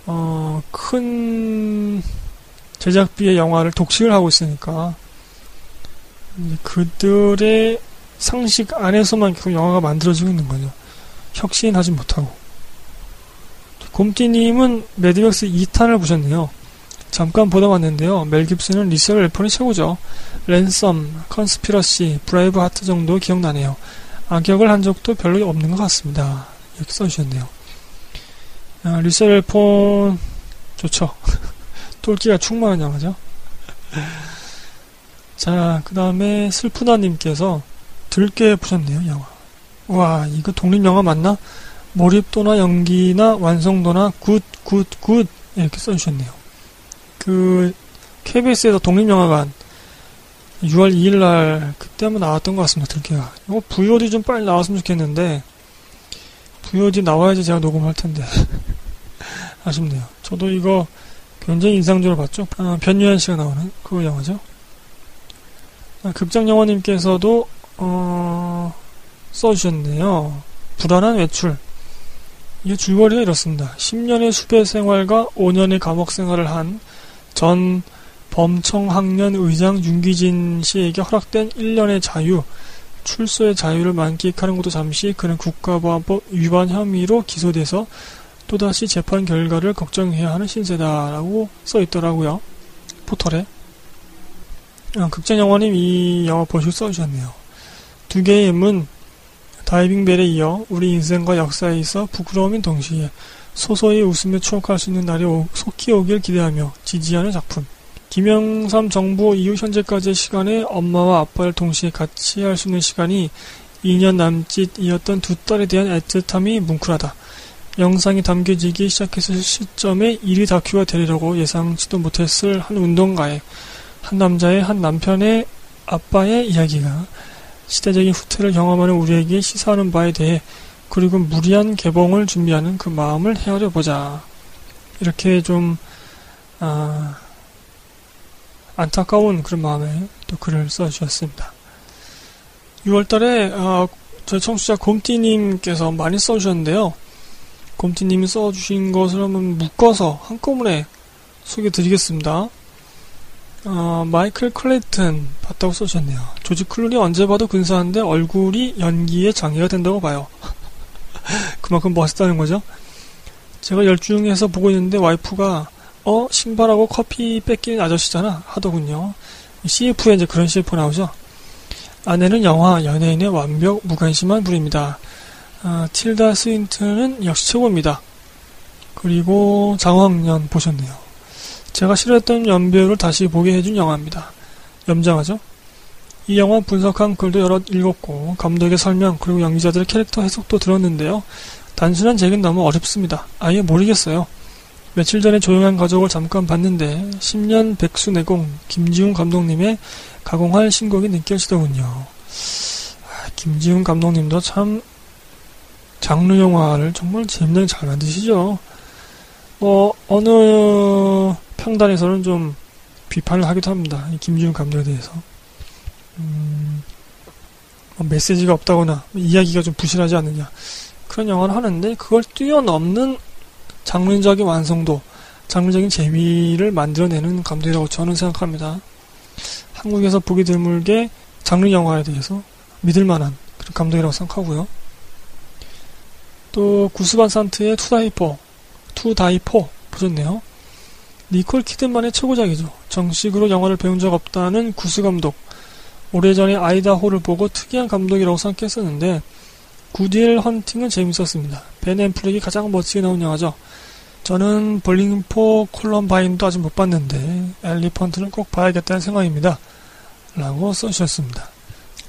Speaker 1: 어, 큰 제작비의 영화를 독식을 하고 있으니까 그들의 상식 안에서만 계속 영화가 만들어지고 있는 거죠. 혁신하지 못하고. 곰띠님은 매드맥스 2탄을 보셨네요. 잠깐 보다 왔는데요. 멜 깁슨은 리썰 웨폰이 최고죠. 랜섬, 컨스피러시, 브레이브 하트 정도 기억나네요. 악역을 한 적도 별로 없는 것 같습니다. 이렇게 써주셨네요. 아, 리썰 웨폰 좋죠. 똘끼가 충만한 영화죠. 자, 그 다음에 슬프다님께서 들개 보셨네요, 영화. 와, 이거 독립영화 맞나? 몰입도나 연기나 완성도나 good, good, good 이렇게 써주셨네요. 그 KBS에서 독립영화관 6월 2일날 그때 한번 나왔던 것 같습니다. 들깨가. 이거 VOD 좀 빨리 나왔으면 좋겠는데 VOD 나와야지 제가 녹음할 텐데 아쉽네요. 저도 이거 굉장히 인상적으로 봤죠. 아, 변유한 씨가 나오는 그 영화죠. 아, 극장영화님께서도 어, 써주셨네요. 불안한 외출. 이게 줄거리가 이렇습니다. 10년의 수배 생활과 5년의 감옥 생활을 한 전 범청학년 의장 윤기진 씨에게 허락된 1년의 자유, 출소의 자유를 만끽하는 것도 잠시 그는 국가보안법 위반 혐의로 기소돼서 또다시 재판 결과를 걱정해야 하는 신세다라고 써 있더라고요. 포털에. 아, 극장영화님 이 영화 보시고 써주셨네요. 두 개의 문, 다이빙벨에 이어 우리 인생과 역사에 있어 부끄러움인 동시에 소소히 웃으며 추억할 수 있는 날이 오, 속히 오길 기대하며 지지하는 작품. 김영삼 정부 이후 현재까지의 시간에 엄마와 아빠를 동시에 같이 할 수 있는 시간이 2년 남짓이었던 두 딸에 대한 애틋함이 뭉클하다. 영상이 담겨지기 시작했을 시점에 1위 다큐가 되리라고 예상치도 못했을 한 운동가의 한 남자의 한 남편의 아빠의 이야기가 시대적인 후퇴를 경험하는 우리에게 시사하는 바에 대해 그리고 무리한 개봉을 준비하는 그 마음을 헤아려 보자. 이렇게 좀 아, 안타까운 그런 마음에 또 글을 써주셨습니다. 6월 달에 아, 저희 청취자 곰띠님께서 많이 써주셨는데요. 곰띠님이 써주신 것을 한번 묶어서 한꺼번에 소개드리겠습니다. 어, 마이클 클레이튼 봤다고 써주셨네요. 조지 클루니 언제 봐도 근사한데 얼굴이 연기에 장애가 된다고 봐요. 그만큼 멋있다는 거죠. 제가 열중해서 보고 있는데 와이프가 어 신발하고 커피 뺏기는 아저씨잖아 하더군요. CF에 이제 그런 CF 나오죠. 아내는 영화 연예인의 완벽 무관심한 분입니다. 아, 틸다 스윈트는 역시 최고입니다. 그리고 장황년 보셨네요. 제가 싫어했던 연배우를 다시 보게 해준 영화입니다. 염장하죠? 이 영화 분석한 글도 여러 읽었고 감독의 설명 그리고 연기자들의 캐릭터 해석도 들었는데요. 단순한 제기는 너무 어렵습니다. 아예 모르겠어요. 며칠 전에 조용한 가족을 잠깐 봤는데 10년 백수 내공 김지훈 감독님의 가공할 신곡이 느껴지더군요. 아, 김지훈 감독님도 참 장르 영화를 정말 재밌게 잘 만드시죠. 뭐 어느 평단에서는 좀 비판을 하기도 합니다. 김지훈 감독에 대해서. 음, 뭐 메시지가 없다거나 이야기가 좀 부실하지 않느냐 그런 영화를 하는데 그걸 뛰어넘는 장르적인 완성도, 장르적인 재미를 만들어내는 감독이라고 저는 생각합니다. 한국에서 보기 드물게 장르 영화에 대해서 믿을 만한 그런 감독이라고 생각하고요. 또 구스 반 산트의 투다이포, 투다이포 보셨네요. 니콜 키드만의 최고작이죠. 정식으로 영화를 배운 적 없다는 구스 감독. 오래전에 아이다호를 보고 특이한 감독이라고 생각했었는데 굿 윌 헌팅은 재밌었습니다. 벤 애플렉이 가장 멋지게 나온 영화죠. 저는 볼링 포 콜럼바인도 아직 못 봤는데 엘리펀트는 꼭 봐야겠다는 생각입니다. 라고 써주셨습니다.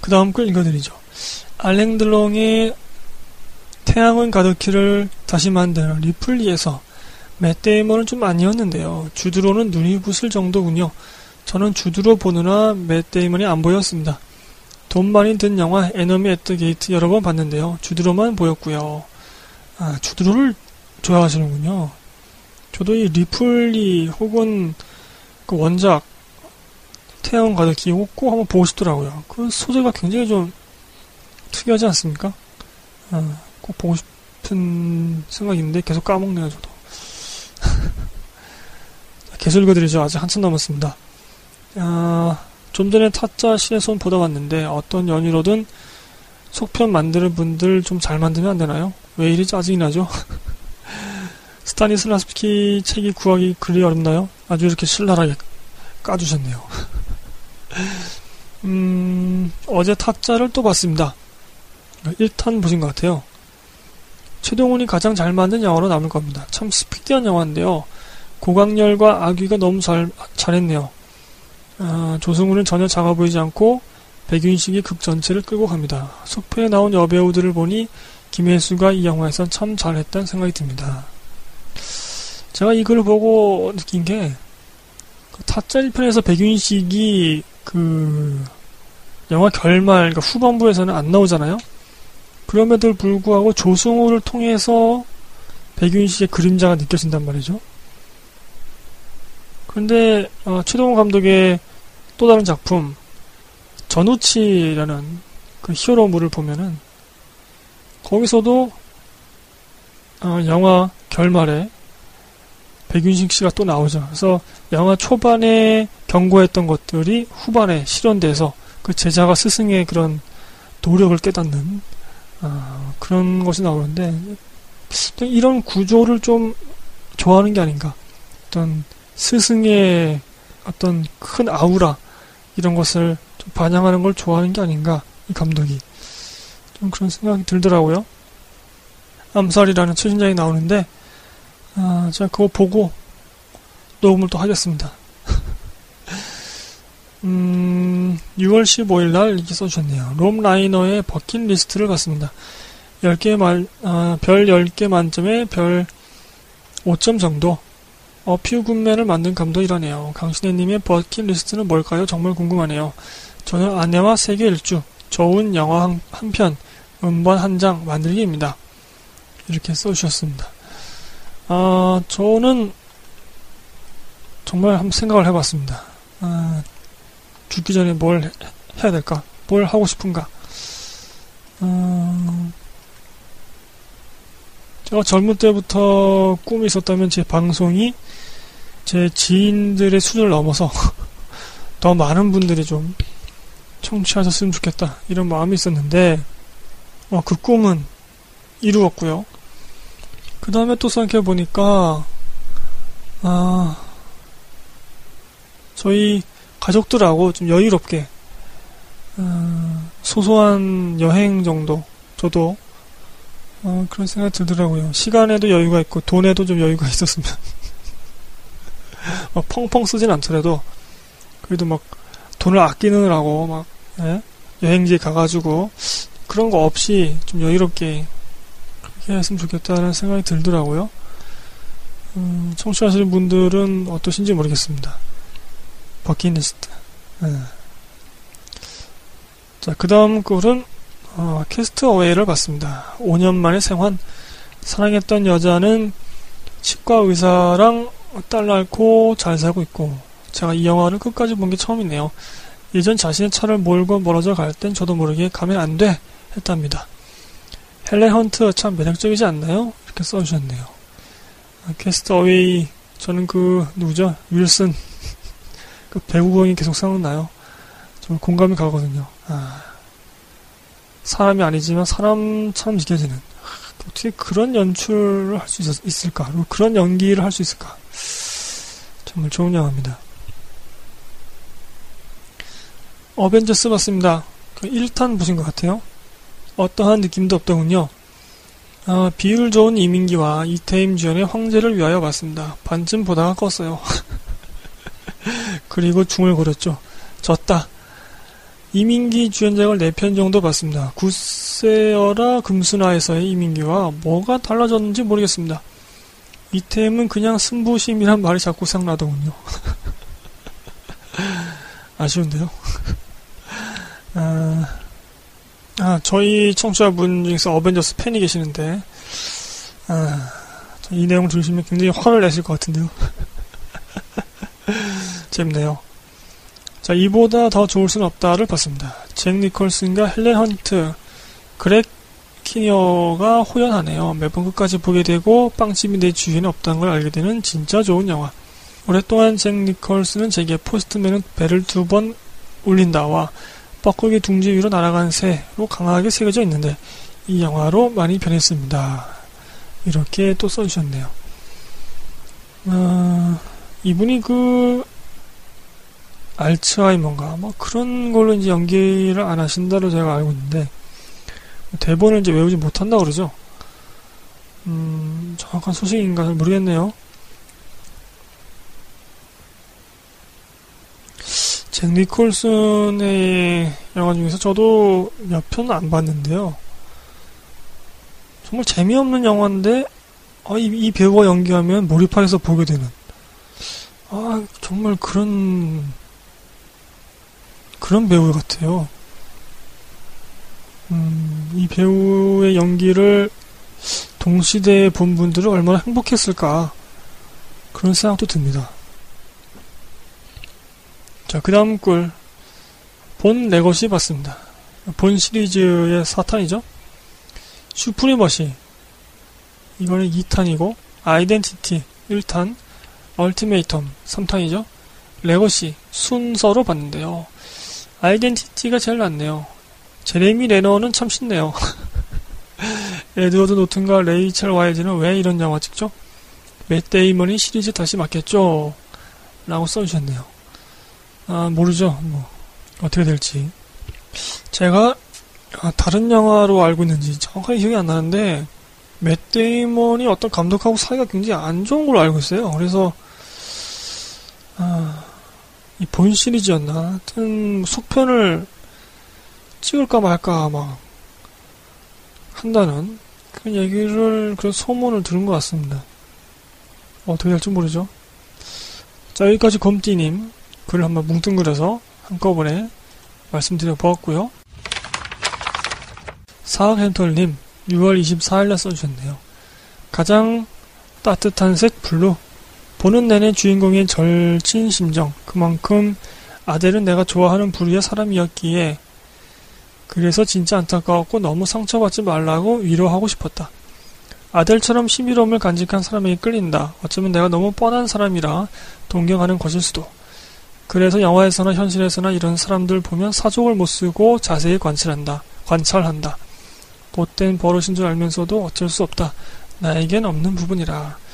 Speaker 1: 그 다음 글 읽어드리죠. 알랭 들롱의 태양은 가득히를 다시 만드는 리플리에서 맷데이먼은 좀 아니었는데요. 주드로는 눈이 부실 정도군요. 저는 주드로 보느라 맷데이먼이 안 보였습니다. 돈 많이 든 영화 에너미 앳 더 게이트 여러 번 봤는데요. 주드로만 보였고요. 아, 주드로를 좋아하시는군요. 저도 이 리플리 혹은 그 원작 태양 가득히 꼭 한번 보고 싶더라고요. 그 소재가 굉장히 좀 특이하지 않습니까? 아, 꼭 보고 싶은 생각인데 계속 까먹네요, 저도. 계속 읽어드리죠. 아직 한참 남았습니다. 아, 좀 전에 타짜 신의 손 보다 왔는데 어떤 연유로든 속편 만드는 분들 좀 잘 만들면 안 되나요? 왜 이리 짜증이 나죠? 스타니슬라스키 책이 구하기 그리 어렵나요? 아주 이렇게 신랄하게 까주셨네요. 음, 어제 타짜를 또 봤습니다. 1탄 보신 것 같아요. 최동훈이 가장 잘 만든 영화로 남을 겁니다. 참 스피디한 영화인데요. 고강렬과 아귀가 너무 잘, 잘했네요. 아, 조승우는 전혀 작아 보이지 않고 백윤식이 극 전체를 끌고 갑니다. 속편에 나온 여배우들을 보니 김혜수가 이 영화에선 참 잘했다는 생각이 듭니다. 제가 이 글을 보고 느낀 게, 그 타짜 1편에서 백윤식이 그, 영화 결말, 그러니까 후반부에서는 안 나오잖아요? 그럼에도 불구하고 조승우를 통해서 백윤식의 그림자가 느껴진단 말이죠. 근데 어, 최동호 감독의 또 다른 작품 전우치라는 그 히어로물을 보면은 거기서도 어, 영화 결말에 백윤식 씨가 또 나오죠. 그래서 영화 초반에 경고했던 것들이 후반에 실현돼서 그 제자가 스승의 그런 노력을 깨닫는 어, 그런 것이 나오는데 이런 구조를 좀 좋아하는 게 아닌가. 어떤 스승의 어떤 큰 아우라 이런 것을 좀 반영하는 걸 좋아하는 게 아닌가 이 감독이 좀 그런 생각이 들더라고요. 암살이라는 최신작이 나오는데 아, 제가 그거 보고 녹음을 또 하겠습니다. 음, 6월 15일 날 이렇게 써주셨네요. 롬 라이너의 버킷리스트를 봤습니다. 10개 말, 아, 별 10개 만점에 별 5점 정도. 어퓨 굿맨을 만든 감독이라네요. 강신혜님의 버킷리스트는 뭘까요? 정말 궁금하네요. 저는 아내와 세계 일주, 좋은 영화 한, 한 편, 음반 한 장 만들기입니다. 이렇게 써주셨습니다. 아, 저는 정말 한번 생각을 해봤습니다. 아, 죽기 전에 뭘 해야 될까? 뭘 하고 싶은가? 음, 제가 젊을 때부터 꿈이 있었다면 제 방송이 제 지인들의 수준을 넘어서 더 많은 분들이 좀 청취하셨으면 좋겠다 이런 마음이 있었는데 어, 그 꿈은 이루었고요. 그 다음에 또 생각해 보니까 아 저희 가족들하고 좀 여유롭게 어, 소소한 여행 정도 저도 어, 그런 생각이 들더라고요. 시간에도 여유가 있고 돈에도 좀 여유가 있었으면 막 펑펑 쓰진 않더라도 그래도 막 돈을 아끼느라고 막 예? 여행지 가가지고 그런 거 없이 좀 여유롭게 그렇게 했으면 좋겠다는 생각이 들더라고요. 음, 청취하시는 분들은 어떠신지 모르겠습니다. 버킷리스트. 예. 자, 그 다음 글은 어, 캐스트 어웨이를 봤습니다. 5년 만에 생환. 사랑했던 여자는 치과 의사랑 딸 낳고 잘 살고 있고 제가 이 영화를 끝까지 본 게 처음이네요. 예전 자신의 차를 몰고 멀어져 갈 땐 저도 모르게 가면 안 돼 했답니다. 헬렌 헌트 참 매력적이지 않나요? 이렇게 써주셨네요. 아, 캐스트 어웨이 저는 그 누구죠? 윌슨 그 배우공이 계속 생각나요. 정말 공감이 가거든요. 아, 사람이 아니지만 사람처럼 느껴지는 어떻게 그런 연출을 할 수 있을까? 그리고 그런 연기를 할 수 있을까? 정말 좋은 영화입니다. 어벤져스 봤습니다. 1탄 그 보신 것 같아요. 어떠한 느낌도 없더군요. 아, 비율 좋은 이민기와 이태임 주연의 황제를 위하여 봤습니다. 반쯤 보다가 껐어요. 그리고 중을 고렸죠. 졌다. 이민기 주연작을 4편 정도 봤습니다. 구세어라 금수나에서의 이민기와 뭐가 달라졌는지 모르겠습니다. 이태임은 그냥 승부심이란 말이 자꾸 생각나더군요. 아쉬운데요. 아, 아, 저희 청취자분 중에서 어벤져스 팬이 계시는데, 아, 이 내용을 들으시면 굉장히 화를 내실 것 같은데요. 재밌네요. 자, 이보다 더 좋을 순 없다를 봤습니다. 잭 니콜슨과 헬렌 헌트, 그렉 키니어가 호연하네요. 매번 끝까지 보게 되고 빵집이 내 주위에는 없다는 걸 알게 되는 진짜 좋은 영화. 오랫동안 잭 니콜슨은 제게 포스트맨은 배를 두 번 울린다와 뻐꾸기 둥지 위로 날아간 새로 강하게 새겨져 있는데 이 영화로 많이 변했습니다. 이렇게 또 써주셨네요. 어, 이분이 그 알츠하이머인가 뭐 그런 걸로 이제 연기를 안 하신다로 제가 알고 있는데 대본을 이제 외우지 못한다 그러죠. 음, 정확한 소식인가 모르겠네요. 잭 니콜슨의 영화 중에서 저도 몇 편 안 봤는데요. 정말 재미없는 영화인데, 아, 이, 이, 배우가 연기하면 몰입해서 보게 되는. 아, 정말 그런, 그런 배우 같아요. 음, 이 배우의 연기를 동시대에 본 분들은 얼마나 행복했을까. 그런 생각도 듭니다. 자, 그 다음 글. 본 레거시 봤습니다. 본 시리즈의 4탄이죠. 슈프리머시. 이거는 2탄이고, 아이덴티티 1탄, 얼티메이텀 3탄이죠. 레거시 순서로 봤는데요. 아이덴티티가 제일 낫네요. 제레미 레너는 참 쉽네요. 에드워드 노튼과 레이첼 와이즈는 왜 이런 영화 찍죠? 맷 데이먼이 시리즈 다시 맡겠죠? 라고 써주셨네요. 아, 모르죠. 뭐, 어떻게 될지. 제가 아, 다른 영화로 알고 있는지 정확하게 기억이 안 나는데, 맷 데이먼이 어떤 감독하고 사이가 굉장히 안 좋은 걸로 알고 있어요. 그래서, 아, 이 본 시리즈였나? 하여튼, 속편을 찍을까 말까 막, 한다는 그런 얘기를, 그런 소문을 들은 것 같습니다. 어떻게 될지 모르죠. 자, 여기까지 곰띠님. 글을 한번 뭉뚱그려서 한꺼번에 말씀드려 보았고요. 사학햄털님 6월 24일날 써주셨네요. 가장 따뜻한 색 블루 보는 내내 주인공의 절친 심정 그만큼 아델은 내가 좋아하는 부류의 사람이었기에 그래서 진짜 안타까웠고 너무 상처받지 말라고 위로하고 싶었다. 아델처럼 신비로움을 간직한 사람에게 끌린다. 어쩌면 내가 너무 뻔한 사람이라 동경하는 것일 수도. 그래서 영화에서나 현실에서나 이런 사람들 보면 사족을 못 쓰고 자세히 관찰한다. 관찰한다. 못된 버릇인 줄 알면서도 어쩔 수 없다. 나에겐 없는 부분이라.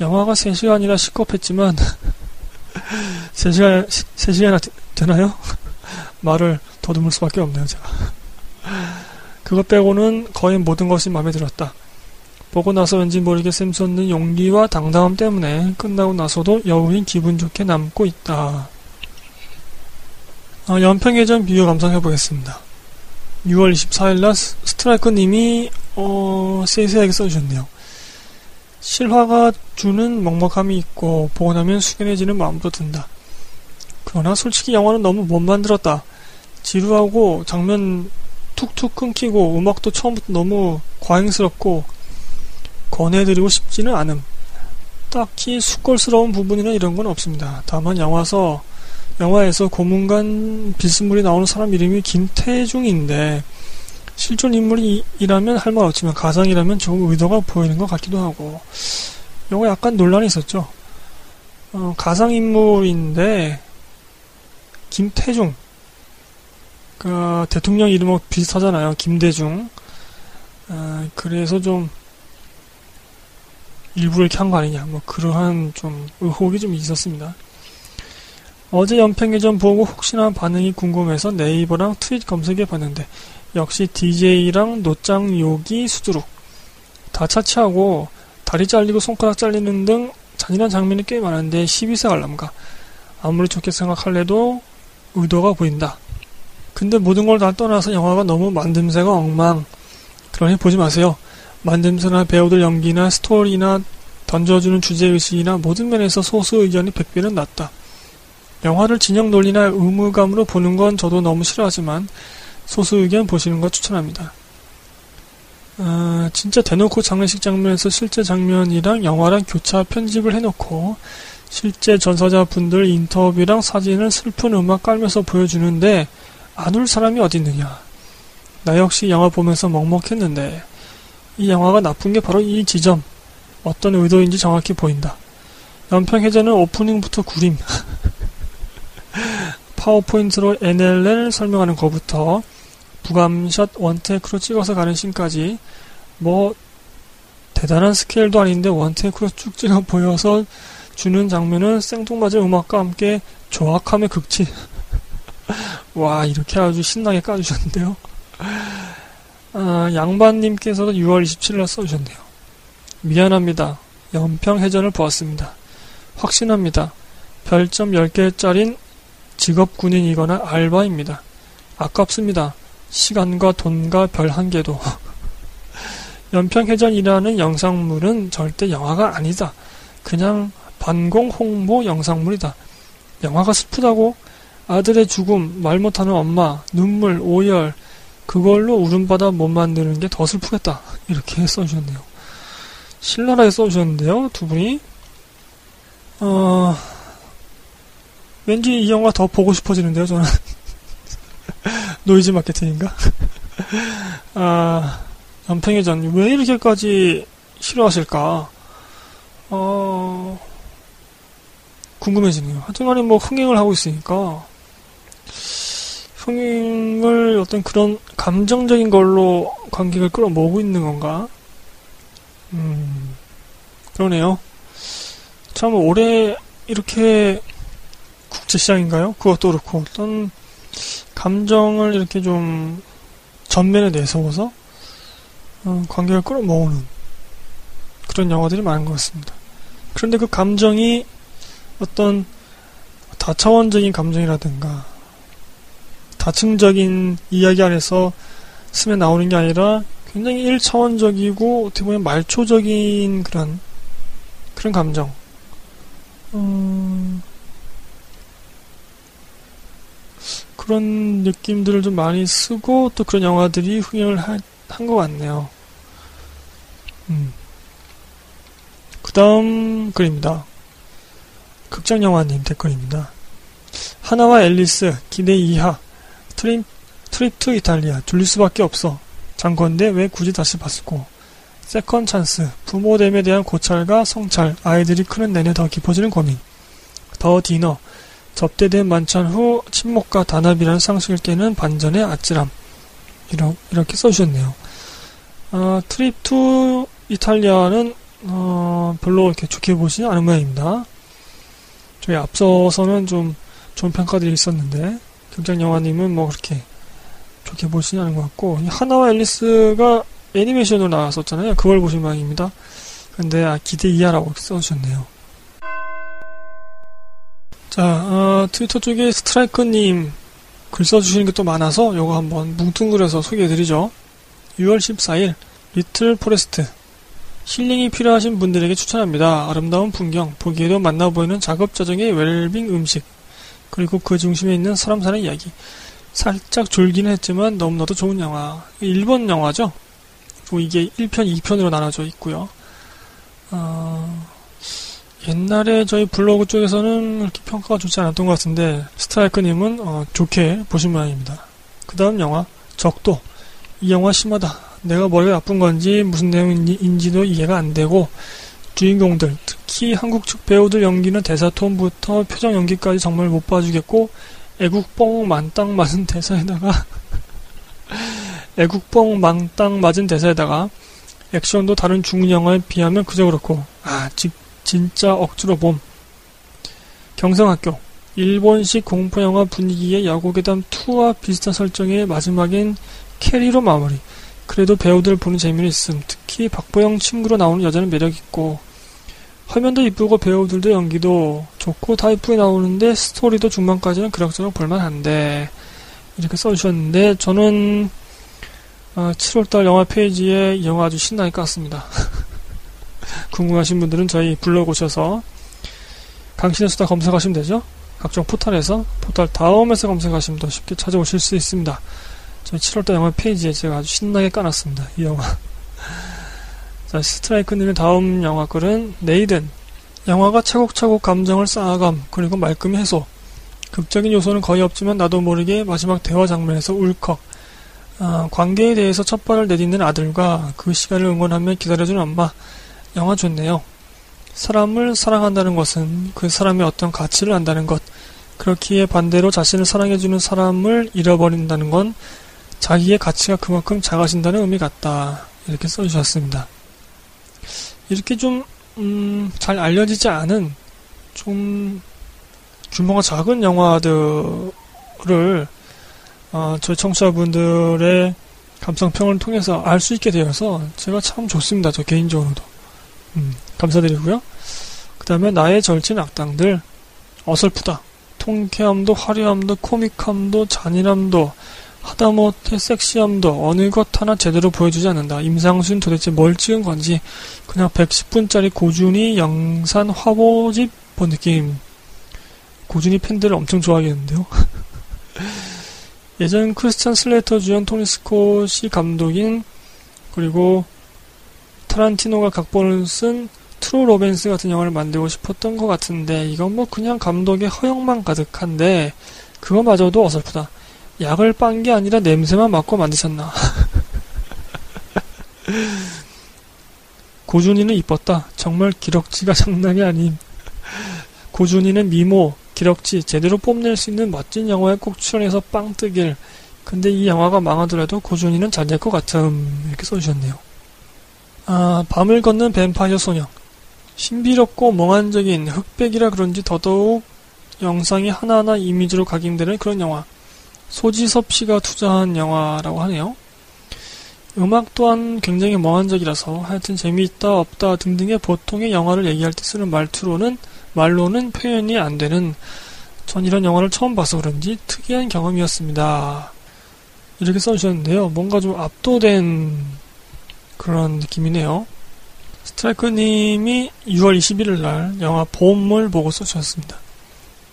Speaker 1: 영화가 3시간이라 시겁했지만 3시간, 3시간이나 되나요? 말을 더듬을 수밖에 없네요, 제가. 그것 빼고는 거의 모든 것이 마음에 들었다. 보고 나서 왠지 모르게 샘솟는 용기와 당당함 때문에 끝나고 나서도 여운이 기분 좋게 남고 있다. 어, 연평예전 비교 감상해 보겠습니다. 6월 24일날 스트라이커님이 어, 세세하게 써주셨네요. 실화가 주는 먹먹함이 있고 보고 나면 숙연해지는 마음도 든다. 그러나 솔직히 영화는 너무 못 만들었다. 지루하고 장면 툭툭 끊기고 음악도 처음부터 너무 과잉스럽고 권해드리고 싶지는 않음. 딱히 숙골스러운 부분이나 이런 건 없습니다. 다만 영화서 영화에서 고문관 빌스물이 나오는 사람 이름이 김태중인데 실존 인물이라면 할 말 없지만 가상이라면 조금 의도가 보이는 것 같기도 하고 영화 약간 논란이 있었죠. 어, 가상 인물인데 김태중 그 대통령 이름하고 비슷하잖아요. 김대중. 어, 그래서 좀 일부러 이렇게 한 거 아니냐, 뭐, 그러한 좀 의혹이 좀 있었습니다. 어제 연평해전 보고 혹시나 반응이 궁금해서 네이버랑 트윗 검색해 봤는데, 역시 DJ랑 노짱 욕이 수두룩. 다 차치하고, 다리 잘리고 손가락 잘리는 등 잔인한 장면이 꽤 많은데, 12세 관람가. 아무리 좋게 생각할래도 의도가 보인다. 근데 모든 걸 다 떠나서 영화가 너무 만듦새가 엉망. 그러니 보지 마세요. 만듦새나 배우들 연기나 스토리나 던져주는 주제의식이나 모든 면에서 소수 의견이 백배는 낫다. 영화를 진영 논리나 의무감으로 보는 건 저도 너무 싫어하지만 소수 의견 보시는 거 추천합니다. 아, 진짜 대놓고 장례식 장면에서 실제 장면이랑 영화랑 교차 편집을 해놓고 실제 전사자 분들 인터뷰랑 사진을 슬픈 음악 깔면서 보여주는데 안 울 사람이 어디 있느냐. 나 역시 영화 보면서 먹먹했는데 이 영화가 나쁜 게 바로 이 지점. 어떤 의도인지 정확히 보인다. 연평해제는 오프닝부터 구림. 파워포인트로 NLL 설명하는 것부터 부감샷 원테크로 찍어서 가는 씬까지 뭐 대단한 스케일도 아닌데 원테크로 쭉 찍어 보여서 주는 장면은 생뚱맞은 음악과 함께 조악함의 극치. 와 이렇게 아주 신나게 까주셨는데요. 아, 양반님께서도 6월 27일 써주셨네요. 미안합니다. 연평해전을 보았습니다. 확신합니다. 별점 10개짜린 직업 군인이거나 알바입니다. 아깝습니다. 시간과 돈과 별 한 개도. 연평해전이라는 영상물은 절대 영화가 아니다. 그냥 반공 홍보 영상물이다. 영화가 슬프다고 아들의 죽음, 말 못하는 엄마, 눈물, 오열, 그걸로 울음바다 못 만드는 게 더 슬프겠다. 이렇게 써주셨네요. 신랄하게 써주셨는데요, 두 분이. 어, 왠지 이 영화 더 보고 싶어지는데요, 저는. 노이즈 마케팅인가? 아, 연평해전, 왜 이렇게까지 싫어하실까? 어, 궁금해지네요. 하여튼간에 뭐 흥행을 하고 있으니까, 흥행을 어떤 그런 감정적인 걸로 관객을 끌어모으고 있는 건가? 음, 그러네요. 참, 올해 이렇게 국제시장인가요? 그것도 그렇고, 어떤 감정을 이렇게 좀 전면에 내세워서 어, 관객을 끌어모으는 그런 영화들이 많은 것 같습니다. 그런데 그 감정이 어떤 다차원적인 감정이라든가 다층적인 이야기 안에서 스며 나오는 게 아니라 굉장히 1차원적이고 어떻게 보면 말초적인 그런 그런 감정. 음, 그런 느낌들을 좀 많이 쓰고 또 그런 영화들이 흥행을 한 것 같네요. 음. 그 다음 글입니다. 극장영화님 댓글입니다. 하나와 앨리스, 기대 이하, 트림, 트립 투 이탈리아, 졸릴 수밖에 없어. 잔 건데 왜 굳이 다시 봤을고. 세컨 찬스, 부모됨에 대한 고찰과 성찰, 아이들이 크는 내내 더 깊어지는 고민. 더 디너, 접대된 만찬 후 침묵과 단합이라는 상식을 깨는 반전의 아찔함. 이러, 이렇게 써주셨네요. 어, 트립 투 이탈리아는 어, 별로 이렇게 좋게 보시지 않은 모양입니다. 저희 앞서서는 좀 좋은 평가들이 있었는데 경장영화님은 뭐 그렇게 좋게 보시지 않은 것 같고 하나와 앨리스가 애니메이션으로 나왔었잖아요. 그걸 보신 모양입니다. 근데 아, 기대 이하라고 써주셨네요. 자, 어, 트위터 쪽에 스트라이크님 글 써주시는 게 또 많아서 요거 한번 뭉뚱그려서 소개해드리죠. 6월 14일 리틀 포레스트 힐링이 필요하신 분들에게 추천합니다. 아름다운 풍경, 보기에도 만나 보이는 작업자정의 웰빙 음식, 그리고 그 중심에 있는 사람 사는 이야기. 살짝 졸기는 했지만 너무나도 좋은 영화. 일본 영화죠? 그리고 이게 1편, 2편으로 나눠져 있고요. 어, 옛날에 저희 블로그 쪽에서는 그렇게 평가가 좋지 않았던 것 같은데, 스트라이크님은 어, 좋게 보신 모양입니다. 그 다음 영화, 적도. 이 영화 심하다. 내가 머리가 나쁜 건지 무슨 내용인지도 이해가 안 되고 주인공들 특히 한국 측 배우들 연기는 대사 톤부터 표정 연기까지 정말 못 봐주겠고 애국뽕 만땅 맞은 대사에다가 애국뽕 망땅 맞은 대사에다가 액션도 다른 중국 영화에 비하면 그저 그렇고 아 지, 진짜 억지로 봄 경성학교 일본식 공포영화 분위기의 야구계담 2와 비슷한 설정의 마지막엔 캐리로 마무리 그래도 배우들 보는 재미는 있음. 특히 박보영 친구로 나오는 여자는 매력있고, 화면도 이쁘고 배우들도 연기도 좋고 다 이쁘게 나오는데 스토리도 중반까지는 그럭저럭 볼만한데, 이렇게 써주셨는데, 저는, 어, 7월달 영화 페이지에 이 영화 아주 신나게 깠습니다. 궁금하신 분들은 저희 블로그 오셔서 강신의 수다 검색하시면 되죠? 각종 포탈에서, 포탈 다음에서 검색하시면 더 쉽게 찾아오실 수 있습니다. 저희 7월달 영화 페이지에 제가 아주 신나게 까놨습니다. 이 영화. 자, 스트라이크님의 다음 영화 글은 네이든. 영화가 차곡차곡 감정을 쌓아감, 그리고 말끔히 해소. 극적인 요소는 거의 없지만 나도 모르게 마지막 대화 장면에서 울컥. 아, 관계에 대해서 첫 발을 내딛는 아들과 그 시간을 응원하며 기다려주는 엄마. 영화 좋네요. 사람을 사랑한다는 것은 그 사람의 어떤 가치를 안다는 것. 그렇기에 반대로 자신을 사랑해주는 사람을 잃어버린다는 건 자기의 가치가 그만큼 작아진다는 의미 같다. 이렇게 써주셨습니다. 이렇게 좀, 음, 잘 알려지지 않은, 좀, 규모가 작은 영화들을, 어, 저희 청취자분들의 감상평을 통해서 알 수 있게 되어서 제가 참 좋습니다. 저 개인적으로도. 음, 감사드리고요. 그 다음에 나의 절친 악당들, 어설프다. 통쾌함도 화려함도 코믹함도 잔인함도 하다못해 섹시함도 어느 것 하나 제대로 보여주지 않는다. 임상순 도대체 뭘 찍은 건지 그냥 110분짜리 고준이 영산 화보집 본 느낌. 고준이 팬들을 엄청 좋아하겠는데요. 예전 크리스찬 슬레이터 주연 토니 스콧이 감독인 그리고 타란티노가 각본을 쓴 트루 로맨스 같은 영화를 만들고 싶었던 것 같은데 이건 뭐 그냥 감독의 허영만 가득한데 그거마저도 어설프다. 약을 빤 게 아니라 냄새만 맡고 만드셨나. 고준희는 이뻤다. 정말 기럭지가 장난이 아닌. 고준이는 미모, 기럭지, 제대로 뽐낼 수 있는 멋진 영화에 꼭 출연해서 빵 뜨길. 근데 이 영화가 망하더라도 고준이는 잘 될 것 같음. 이렇게 써주셨네요. 아, 밤을 걷는 뱀파이어 소녀. 신비롭고 몽환적인 흑백이라 그런지 더더욱 영상이 하나하나 이미지로 각인되는 그런 영화. 소지섭 씨가 투자한 영화라고 하네요. 음악 또한 굉장히 몽환적이라서 하여튼 재미있다 없다 등등의 보통의 영화를 얘기할 때 쓰는 말투로는 말로는 표현이 안 되는 전 이런 영화를 처음 봐서 그런지 특이한 경험이었습니다. 이렇게 써주셨는데요. 뭔가 좀 압도된 그런 느낌이네요. 스트라이크님이 6월 21일 날 영화 봄을 보고 써주셨습니다.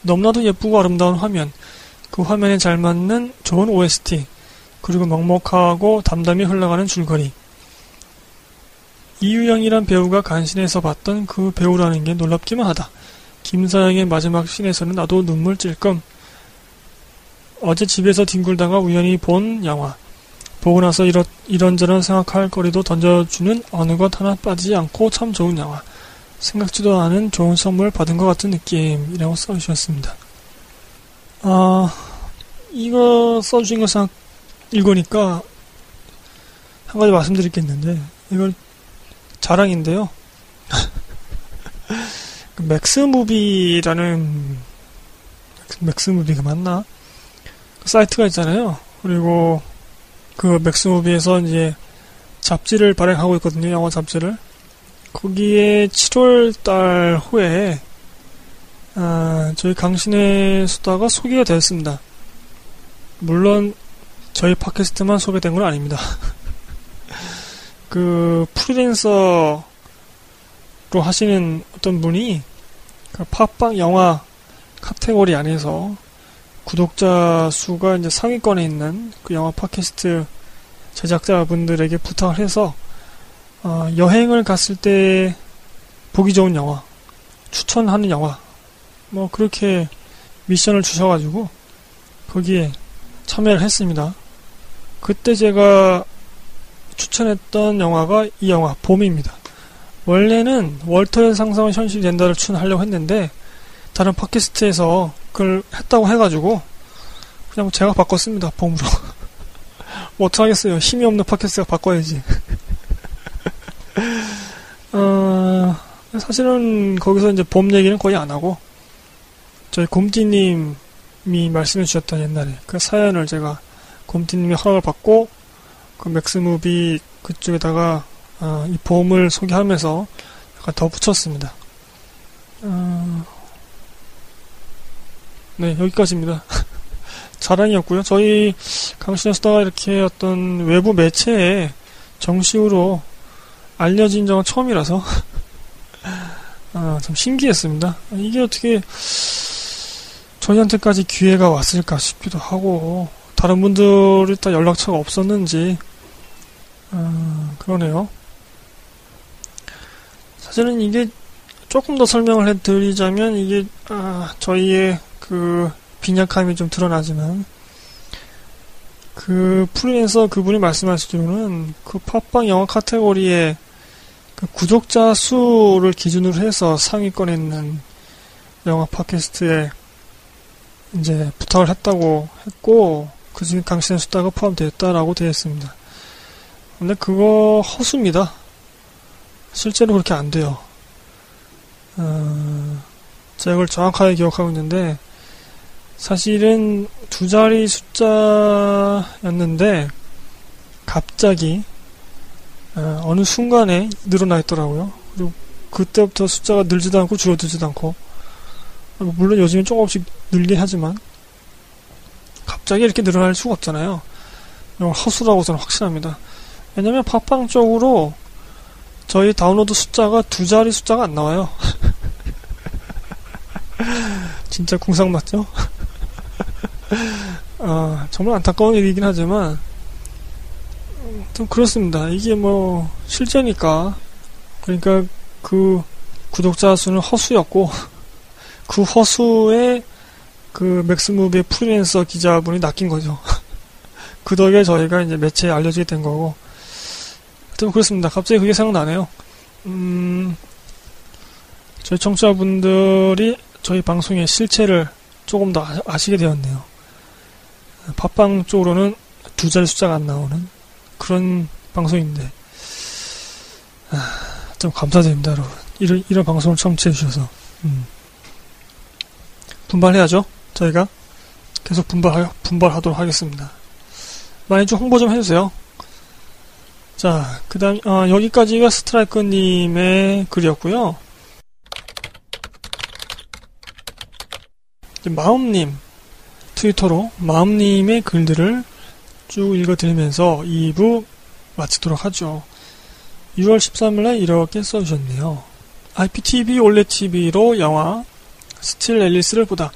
Speaker 1: 너무나도 예쁘고 아름다운 화면, 그 화면에 잘 맞는 좋은 OST, 그리고 먹먹하고 담담히 흘러가는 줄거리. 이유영이란 배우가 간신해서 봤던 그 배우라는 게 놀랍기만 하다. 김사영의 마지막 씬에서는 나도 눈물 찔끔. 어제 집에서 뒹굴다가 우연히 본 영화. 보고 나서 이런, 이런저런 생각할 거리도 던져주는 어느 것 하나 빠지지 않고 참 좋은 영화. 생각지도 않은 좋은 선물 받은 것 같은 느낌이라고 써주셨습니다. 아, 이거 써주신 거 생각, 읽으니까 한 가지 말씀드릴 게 있는데, 이걸 자랑인데요. 그 맥스무비라는 맥스무비가 맞나? 그 사이트가 있잖아요. 그리고 그 맥스무비에서 이제 잡지를 발행하고 있거든요. 영화 잡지를. 거기에 7월 달 후에 아, 저희 강신의 수다가 소개가 되었습니다. 물론 저희 팟캐스트만 소개된 건 아닙니다. 그 프리랜서로 하시는 어떤 분이 그 팟빵 영화 카테고리 안에서 구독자 수가 이제 상위권에 있는 그 영화 팟캐스트 제작자분들에게 부탁을 해서 어, 여행을 갔을 때 보기 좋은 영화 추천하는 영화 뭐 그렇게 미션을 주셔가지고 거기에 참여를 했습니다. 그때 제가 추천했던 영화가 이 영화 봄입니다. 원래는 월터의 상상은 현실이 된다를 추천하려고 했는데 다른 팟캐스트에서 그걸 했다고 해가지고 그냥 제가 바꿨습니다. 봄으로. 뭐 어떡하겠어요. 힘이 없는 팟캐스트가 바꿔야지. 어, 사실은 거기서 이제 봄 얘기는 거의 안 하고 저희 곰띠님이 말씀해 주셨던 옛날에 그 사연을 제가 곰띠님의 허락을 받고 그 맥스무비 그쪽에다가 어, 이 보험을 소개하면서 약간 더 붙였습니다. 어... 네, 여기까지입니다. 자랑이었고요. 저희 강신의 수다가 이렇게 어떤 외부 매체에 정식으로 알려진 적은 처음이라서 아, 참 신기했습니다. 이게 어떻게 저희한테까지 기회가 왔을까 싶기도 하고 다른 분들이 다 연락처가 없었는지 아, 그러네요. 사실은 이게 조금 더 설명을 해드리자면 이게 아, 저희의 그 빈약함이 좀 드러나지만 그 프리랜서 그분이 말씀하시기로는 그 팟빵 영화 카테고리에 그 구독자 수를 기준으로 해서 상위권에 있는 영화 팟캐스트에 이제 부탁을 했다고 했고 그 중에 강신의 수다가 포함되었다라고 되어 있습니다. 근데 그거 허수입니다. 실제로 그렇게 안 돼요. 어, 제가 그걸 정확하게 기억하고 있는데 사실은 두 자리 숫자였는데 갑자기 어, 느 순간에 늘어나 있더라고요. 그리고 그때부터 숫자가 늘지도 않고 줄어들지도 않고 물론 요즘엔 조금씩 늘긴 하지만 갑자기 이렇게 늘어날 수가 없잖아요. 이건 허수라고 저는 확신합니다. 왜냐면 팟빵 쪽으로 저희 다운로드 숫자가 두 자리 숫자가 안 나와요. 진짜 궁상 맞죠? 아, 정말 안타까운 일이긴 하지만 좀 그렇습니다. 이게 뭐 실제니까 그러니까 그 구독자 수는 허수였고 그 허수에 그 맥스무비의 프리랜서 기자분이 낚인 거죠. 그 덕에 저희가 이제 매체에 알려지게 된 거고 하여튼 그렇습니다. 갑자기 그게 생각나네요. 음, 저희 청취자분들이 저희 방송의 실체를 조금 더 아시게 되었네요. 팟빵 쪽으로는 두 자리 숫자가 안 나오는 그런 방송인데 아, 좀 감사드립니다, 여러분. 이런 이런 방송을 청취해 주셔서 음. 분발해야죠. 저희가 계속 분발 분발하도록 하겠습니다. 많이 좀 홍보 좀 해주세요. 자, 그 다음, 어, 여기까지가 스트라이커님의 글이었고요. 마음님, 트위터로 마음님의 글들을 쭉 읽어드리면서 2부 마치도록 하죠. 6월 13일에 이렇게 써주셨네요. IPTV 올레TV로 영화 스틸 앨리스를 보다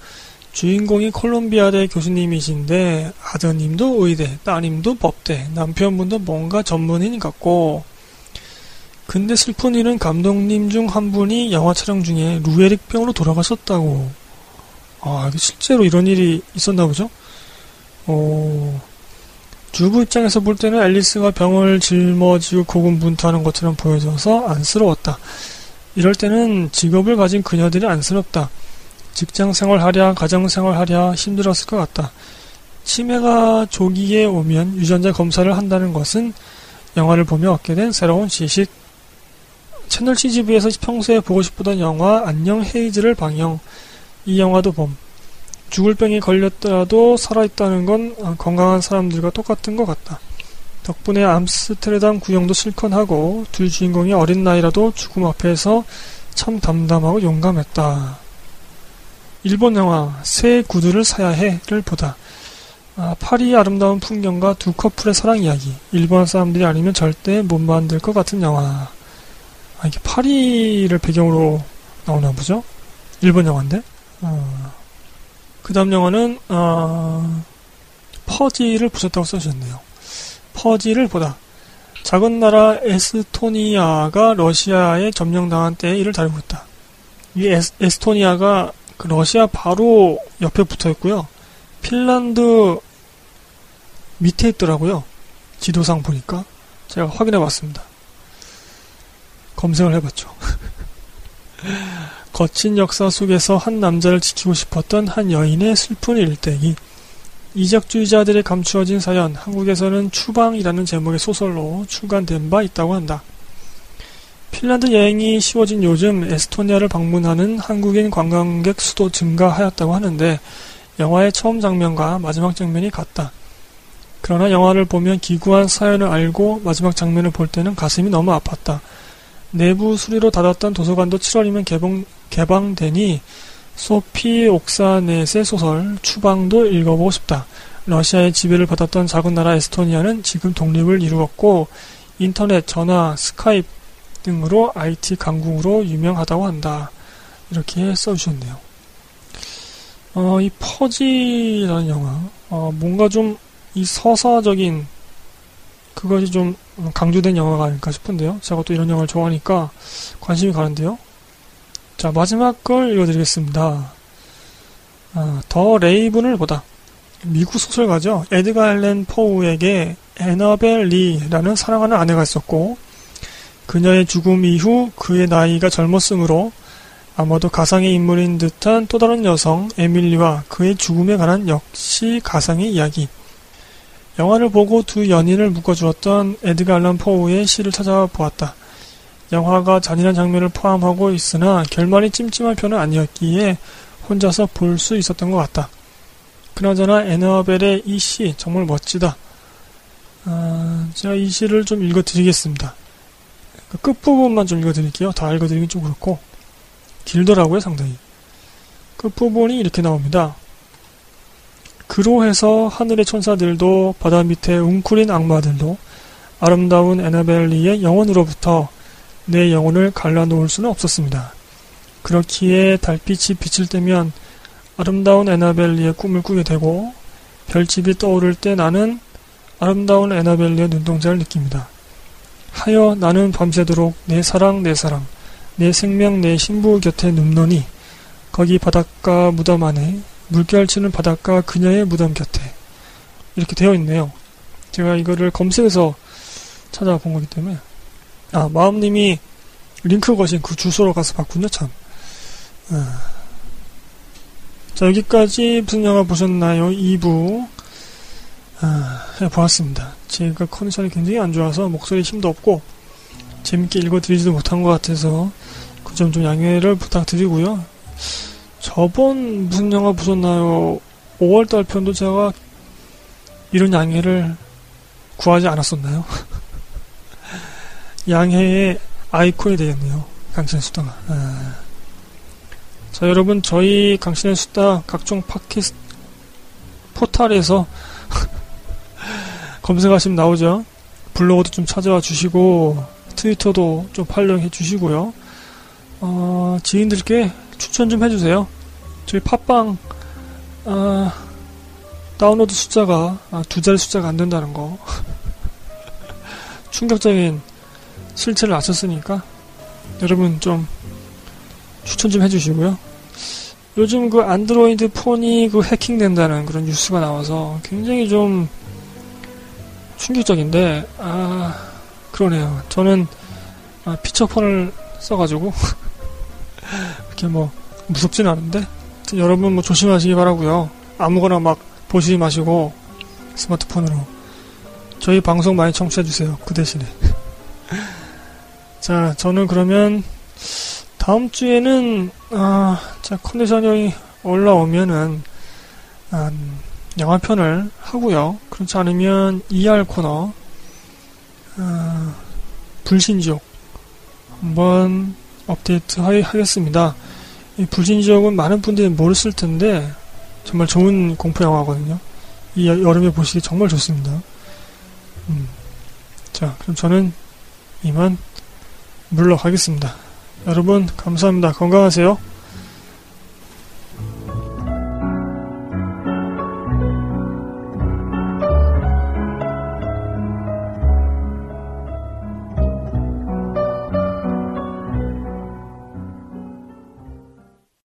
Speaker 1: 주인공이 콜롬비아대 교수님이신데 아드님도 의대, 따님도 법대, 남편분도 뭔가 전문인 같고 근데 슬픈 일은 감독님 중 한 분이 영화 촬영 중에 루에릭 병으로 돌아가셨다고. 아, 실제로 이런 일이 있었나 보죠? 어, 주부 입장에서 볼 때는 앨리스가 병을 짊어지고 고군분투하는 것처럼 보여져서 안쓰러웠다. 이럴 때는 직업을 가진 그녀들이 안쓰럽다. 직장 생활하랴, 가정 생활하랴 힘들었을 것 같다. 치매가 조기에 오면 유전자 검사를 한다는 것은 영화를 보며 얻게 된 새로운 지식. 채널 CGV에서 평소에 보고 싶었던 영화 안녕 헤이즈를 방영. 이 영화도 봄. 죽을 병에 걸렸더라도 살아있다는 건 건강한 사람들과 똑같은 것 같다. 덕분에 암스테르담 구형도 실컷 하고 둘 주인공이 어린 나이라도 죽음 앞에서 참 담담하고 용감했다. 일본 영화 새 구두를 사야 해를 보다. 아, 파리의 아름다운 풍경과 두 커플의 사랑 이야기. 일본 사람들이 아니면 절대 못 만들 것 같은 영화. 아, 이게 파리를 배경으로 나오나 보죠? 일본 영화인데? 어. 그 다음 영화는, 어, 퍼지를 보셨다고 써주셨네요. 퍼지를 보다. 작은 나라 에스토니아가 러시아에 점령당한 때의 일을 다루고 있다. 이 에스, 에스토니아가 그 러시아 바로 옆에 붙어 있고요. 핀란드 밑에 있더라고요. 지도상 보니까 제가 확인해 봤습니다. 검색을 해봤죠. 거친 역사 속에서 한 남자를 지키고 싶었던 한 여인의 슬픈 일대기. 이적주의자들의 감추어진 사연, 한국에서는 추방이라는 제목의 소설로 출간된 바 있다고 한다. 핀란드 여행이 쉬워진 요즘 에스토니아를 방문하는 한국인 관광객 수도 증가하였다고 하는데 영화의 처음 장면과 마지막 장면이 같다. 그러나 영화를 보면 기구한 사연을 알고 마지막 장면을 볼 때는 가슴이 너무 아팠다. 내부 수리로 닫았던 도서관도 7월이면 개봉, 개방되니 소피 옥사넷의 소설 추방도 읽어보고 싶다. 러시아의 지배를 받았던 작은 나라 에스토니아는 지금 독립을 이루었고 인터넷, 전화, 스카이프 등으로 IT 강국으로 유명하다고 한다. 이렇게 써주셨네요. 어, 이 퍼지라는 영화, 어, 뭔가 좀 이 서사적인 그것이 좀 강조된 영화가 아닐까 싶은데요. 제가 또 이런 영화를 좋아하니까 관심이 가는데요. 자, 마지막 걸 읽어드리겠습니다. 아, 더 레이븐을 보다. 미국 소설가죠. 에드가 알렌 포우에게 에너벨 리라는 사랑하는 아내가 있었고, 그녀의 죽음 이후 그의 나이가 젊었으므로 아마도 가상의 인물인 듯한 또 다른 여성 에밀리와 그의 죽음에 관한 역시 가상의 이야기. 영화를 보고 두 연인을 묶어주었던 에드가 알란 포우의 시를 찾아보았다. 영화가 잔인한 장면을 포함하고 있으나 결말이 찜찜한 편은 아니었기에 혼자서 볼 수 있었던 것 같다. 그나저나 에너벨의 이 시 정말 멋지다. 아, 제가 이 시를 좀 읽어드리겠습니다. 그 끝부분만 좀 읽어드릴게요. 다 읽어드리긴 좀 그렇고. 길더라고요, 상당히. 끝부분이 이렇게 나옵니다. 그로해서 하늘의 천사들도 바다 밑에 웅크린 악마들도 아름다운 에나벨리의 영혼으로부터 내 영혼을 갈라놓을 수는 없었습니다. 그렇기에 달빛이 비칠 때면 아름다운 에나벨리의 꿈을 꾸게 되고 별집이 떠오를 때 나는 아름다운 에나벨리의 눈동자를 느낍니다. 하여 나는 밤새도록 내 사랑 내 사랑 내 생명 내 신부 곁에 눕노니 거기 바닷가 무덤 안에 물결 치는 바닷가 그녀의 무덤 곁에 이렇게 되어 있네요. 제가 이거를 검색해서 찾아본 거기 때문에 아 마음님이 링크 거신 그 주소로 가서 봤군요 참. 아. 자 여기까지 무슨 영화 보셨나요? 2부 아, 해보았습니다. 제가 컨디션이 굉장히 안 좋아서 목소리 힘도 없고 재밌게 읽어드리지도 못한 것 같아서 그 점 좀 양해를 부탁드리고요. 저번 무슨 영화 보셨나요? 5월달 편도 제가 이런 양해를 구하지 않았었나요? 양해의 아이콘이 되겠네요. 강신의 수다가. 아. 자, 여러분, 저희 강신의 수다 각종 팟캐스트 포탈에서 검색하시면 나오죠. 블로그도 좀 찾아와 주시고 트위터도 좀 활용해 주시고요. 어, 지인들께 추천 좀 해주세요. 저희 팟빵 아, 다운로드 숫자가 아, 두 자리 숫자가 안 된다는 거 충격적인 실체를 아셨으니까 여러분 좀 추천 좀 해주시고요. 요즘 그 안드로이드 폰이 그 해킹된다는 그런 뉴스가 나와서 굉장히 좀 충격적인데 아 그러네요. 저는 아, 피처폰을 써가지고 이렇게 뭐 무섭진 않은데 여러분 뭐 조심하시기 바라고요. 아무거나 막 보시지 마시고 스마트폰으로 저희 방송 많이 청취해 주세요. 그 대신에 자 저는 그러면 다음 주에는 아, 자 컨디션이 올라오면은 아, 영화편을 하고요. 그렇지 않으면 ER 코너 아, 불신지옥 한번 업데이트 하겠습니다. 이 불신지옥은 많은 분들이 모르실 텐데 정말 좋은 공포 영화거든요. 이 여름에 보시기 정말 좋습니다. 음. 자, 그럼 저는 이만 물러가겠습니다. 여러분 감사합니다. 건강하세요.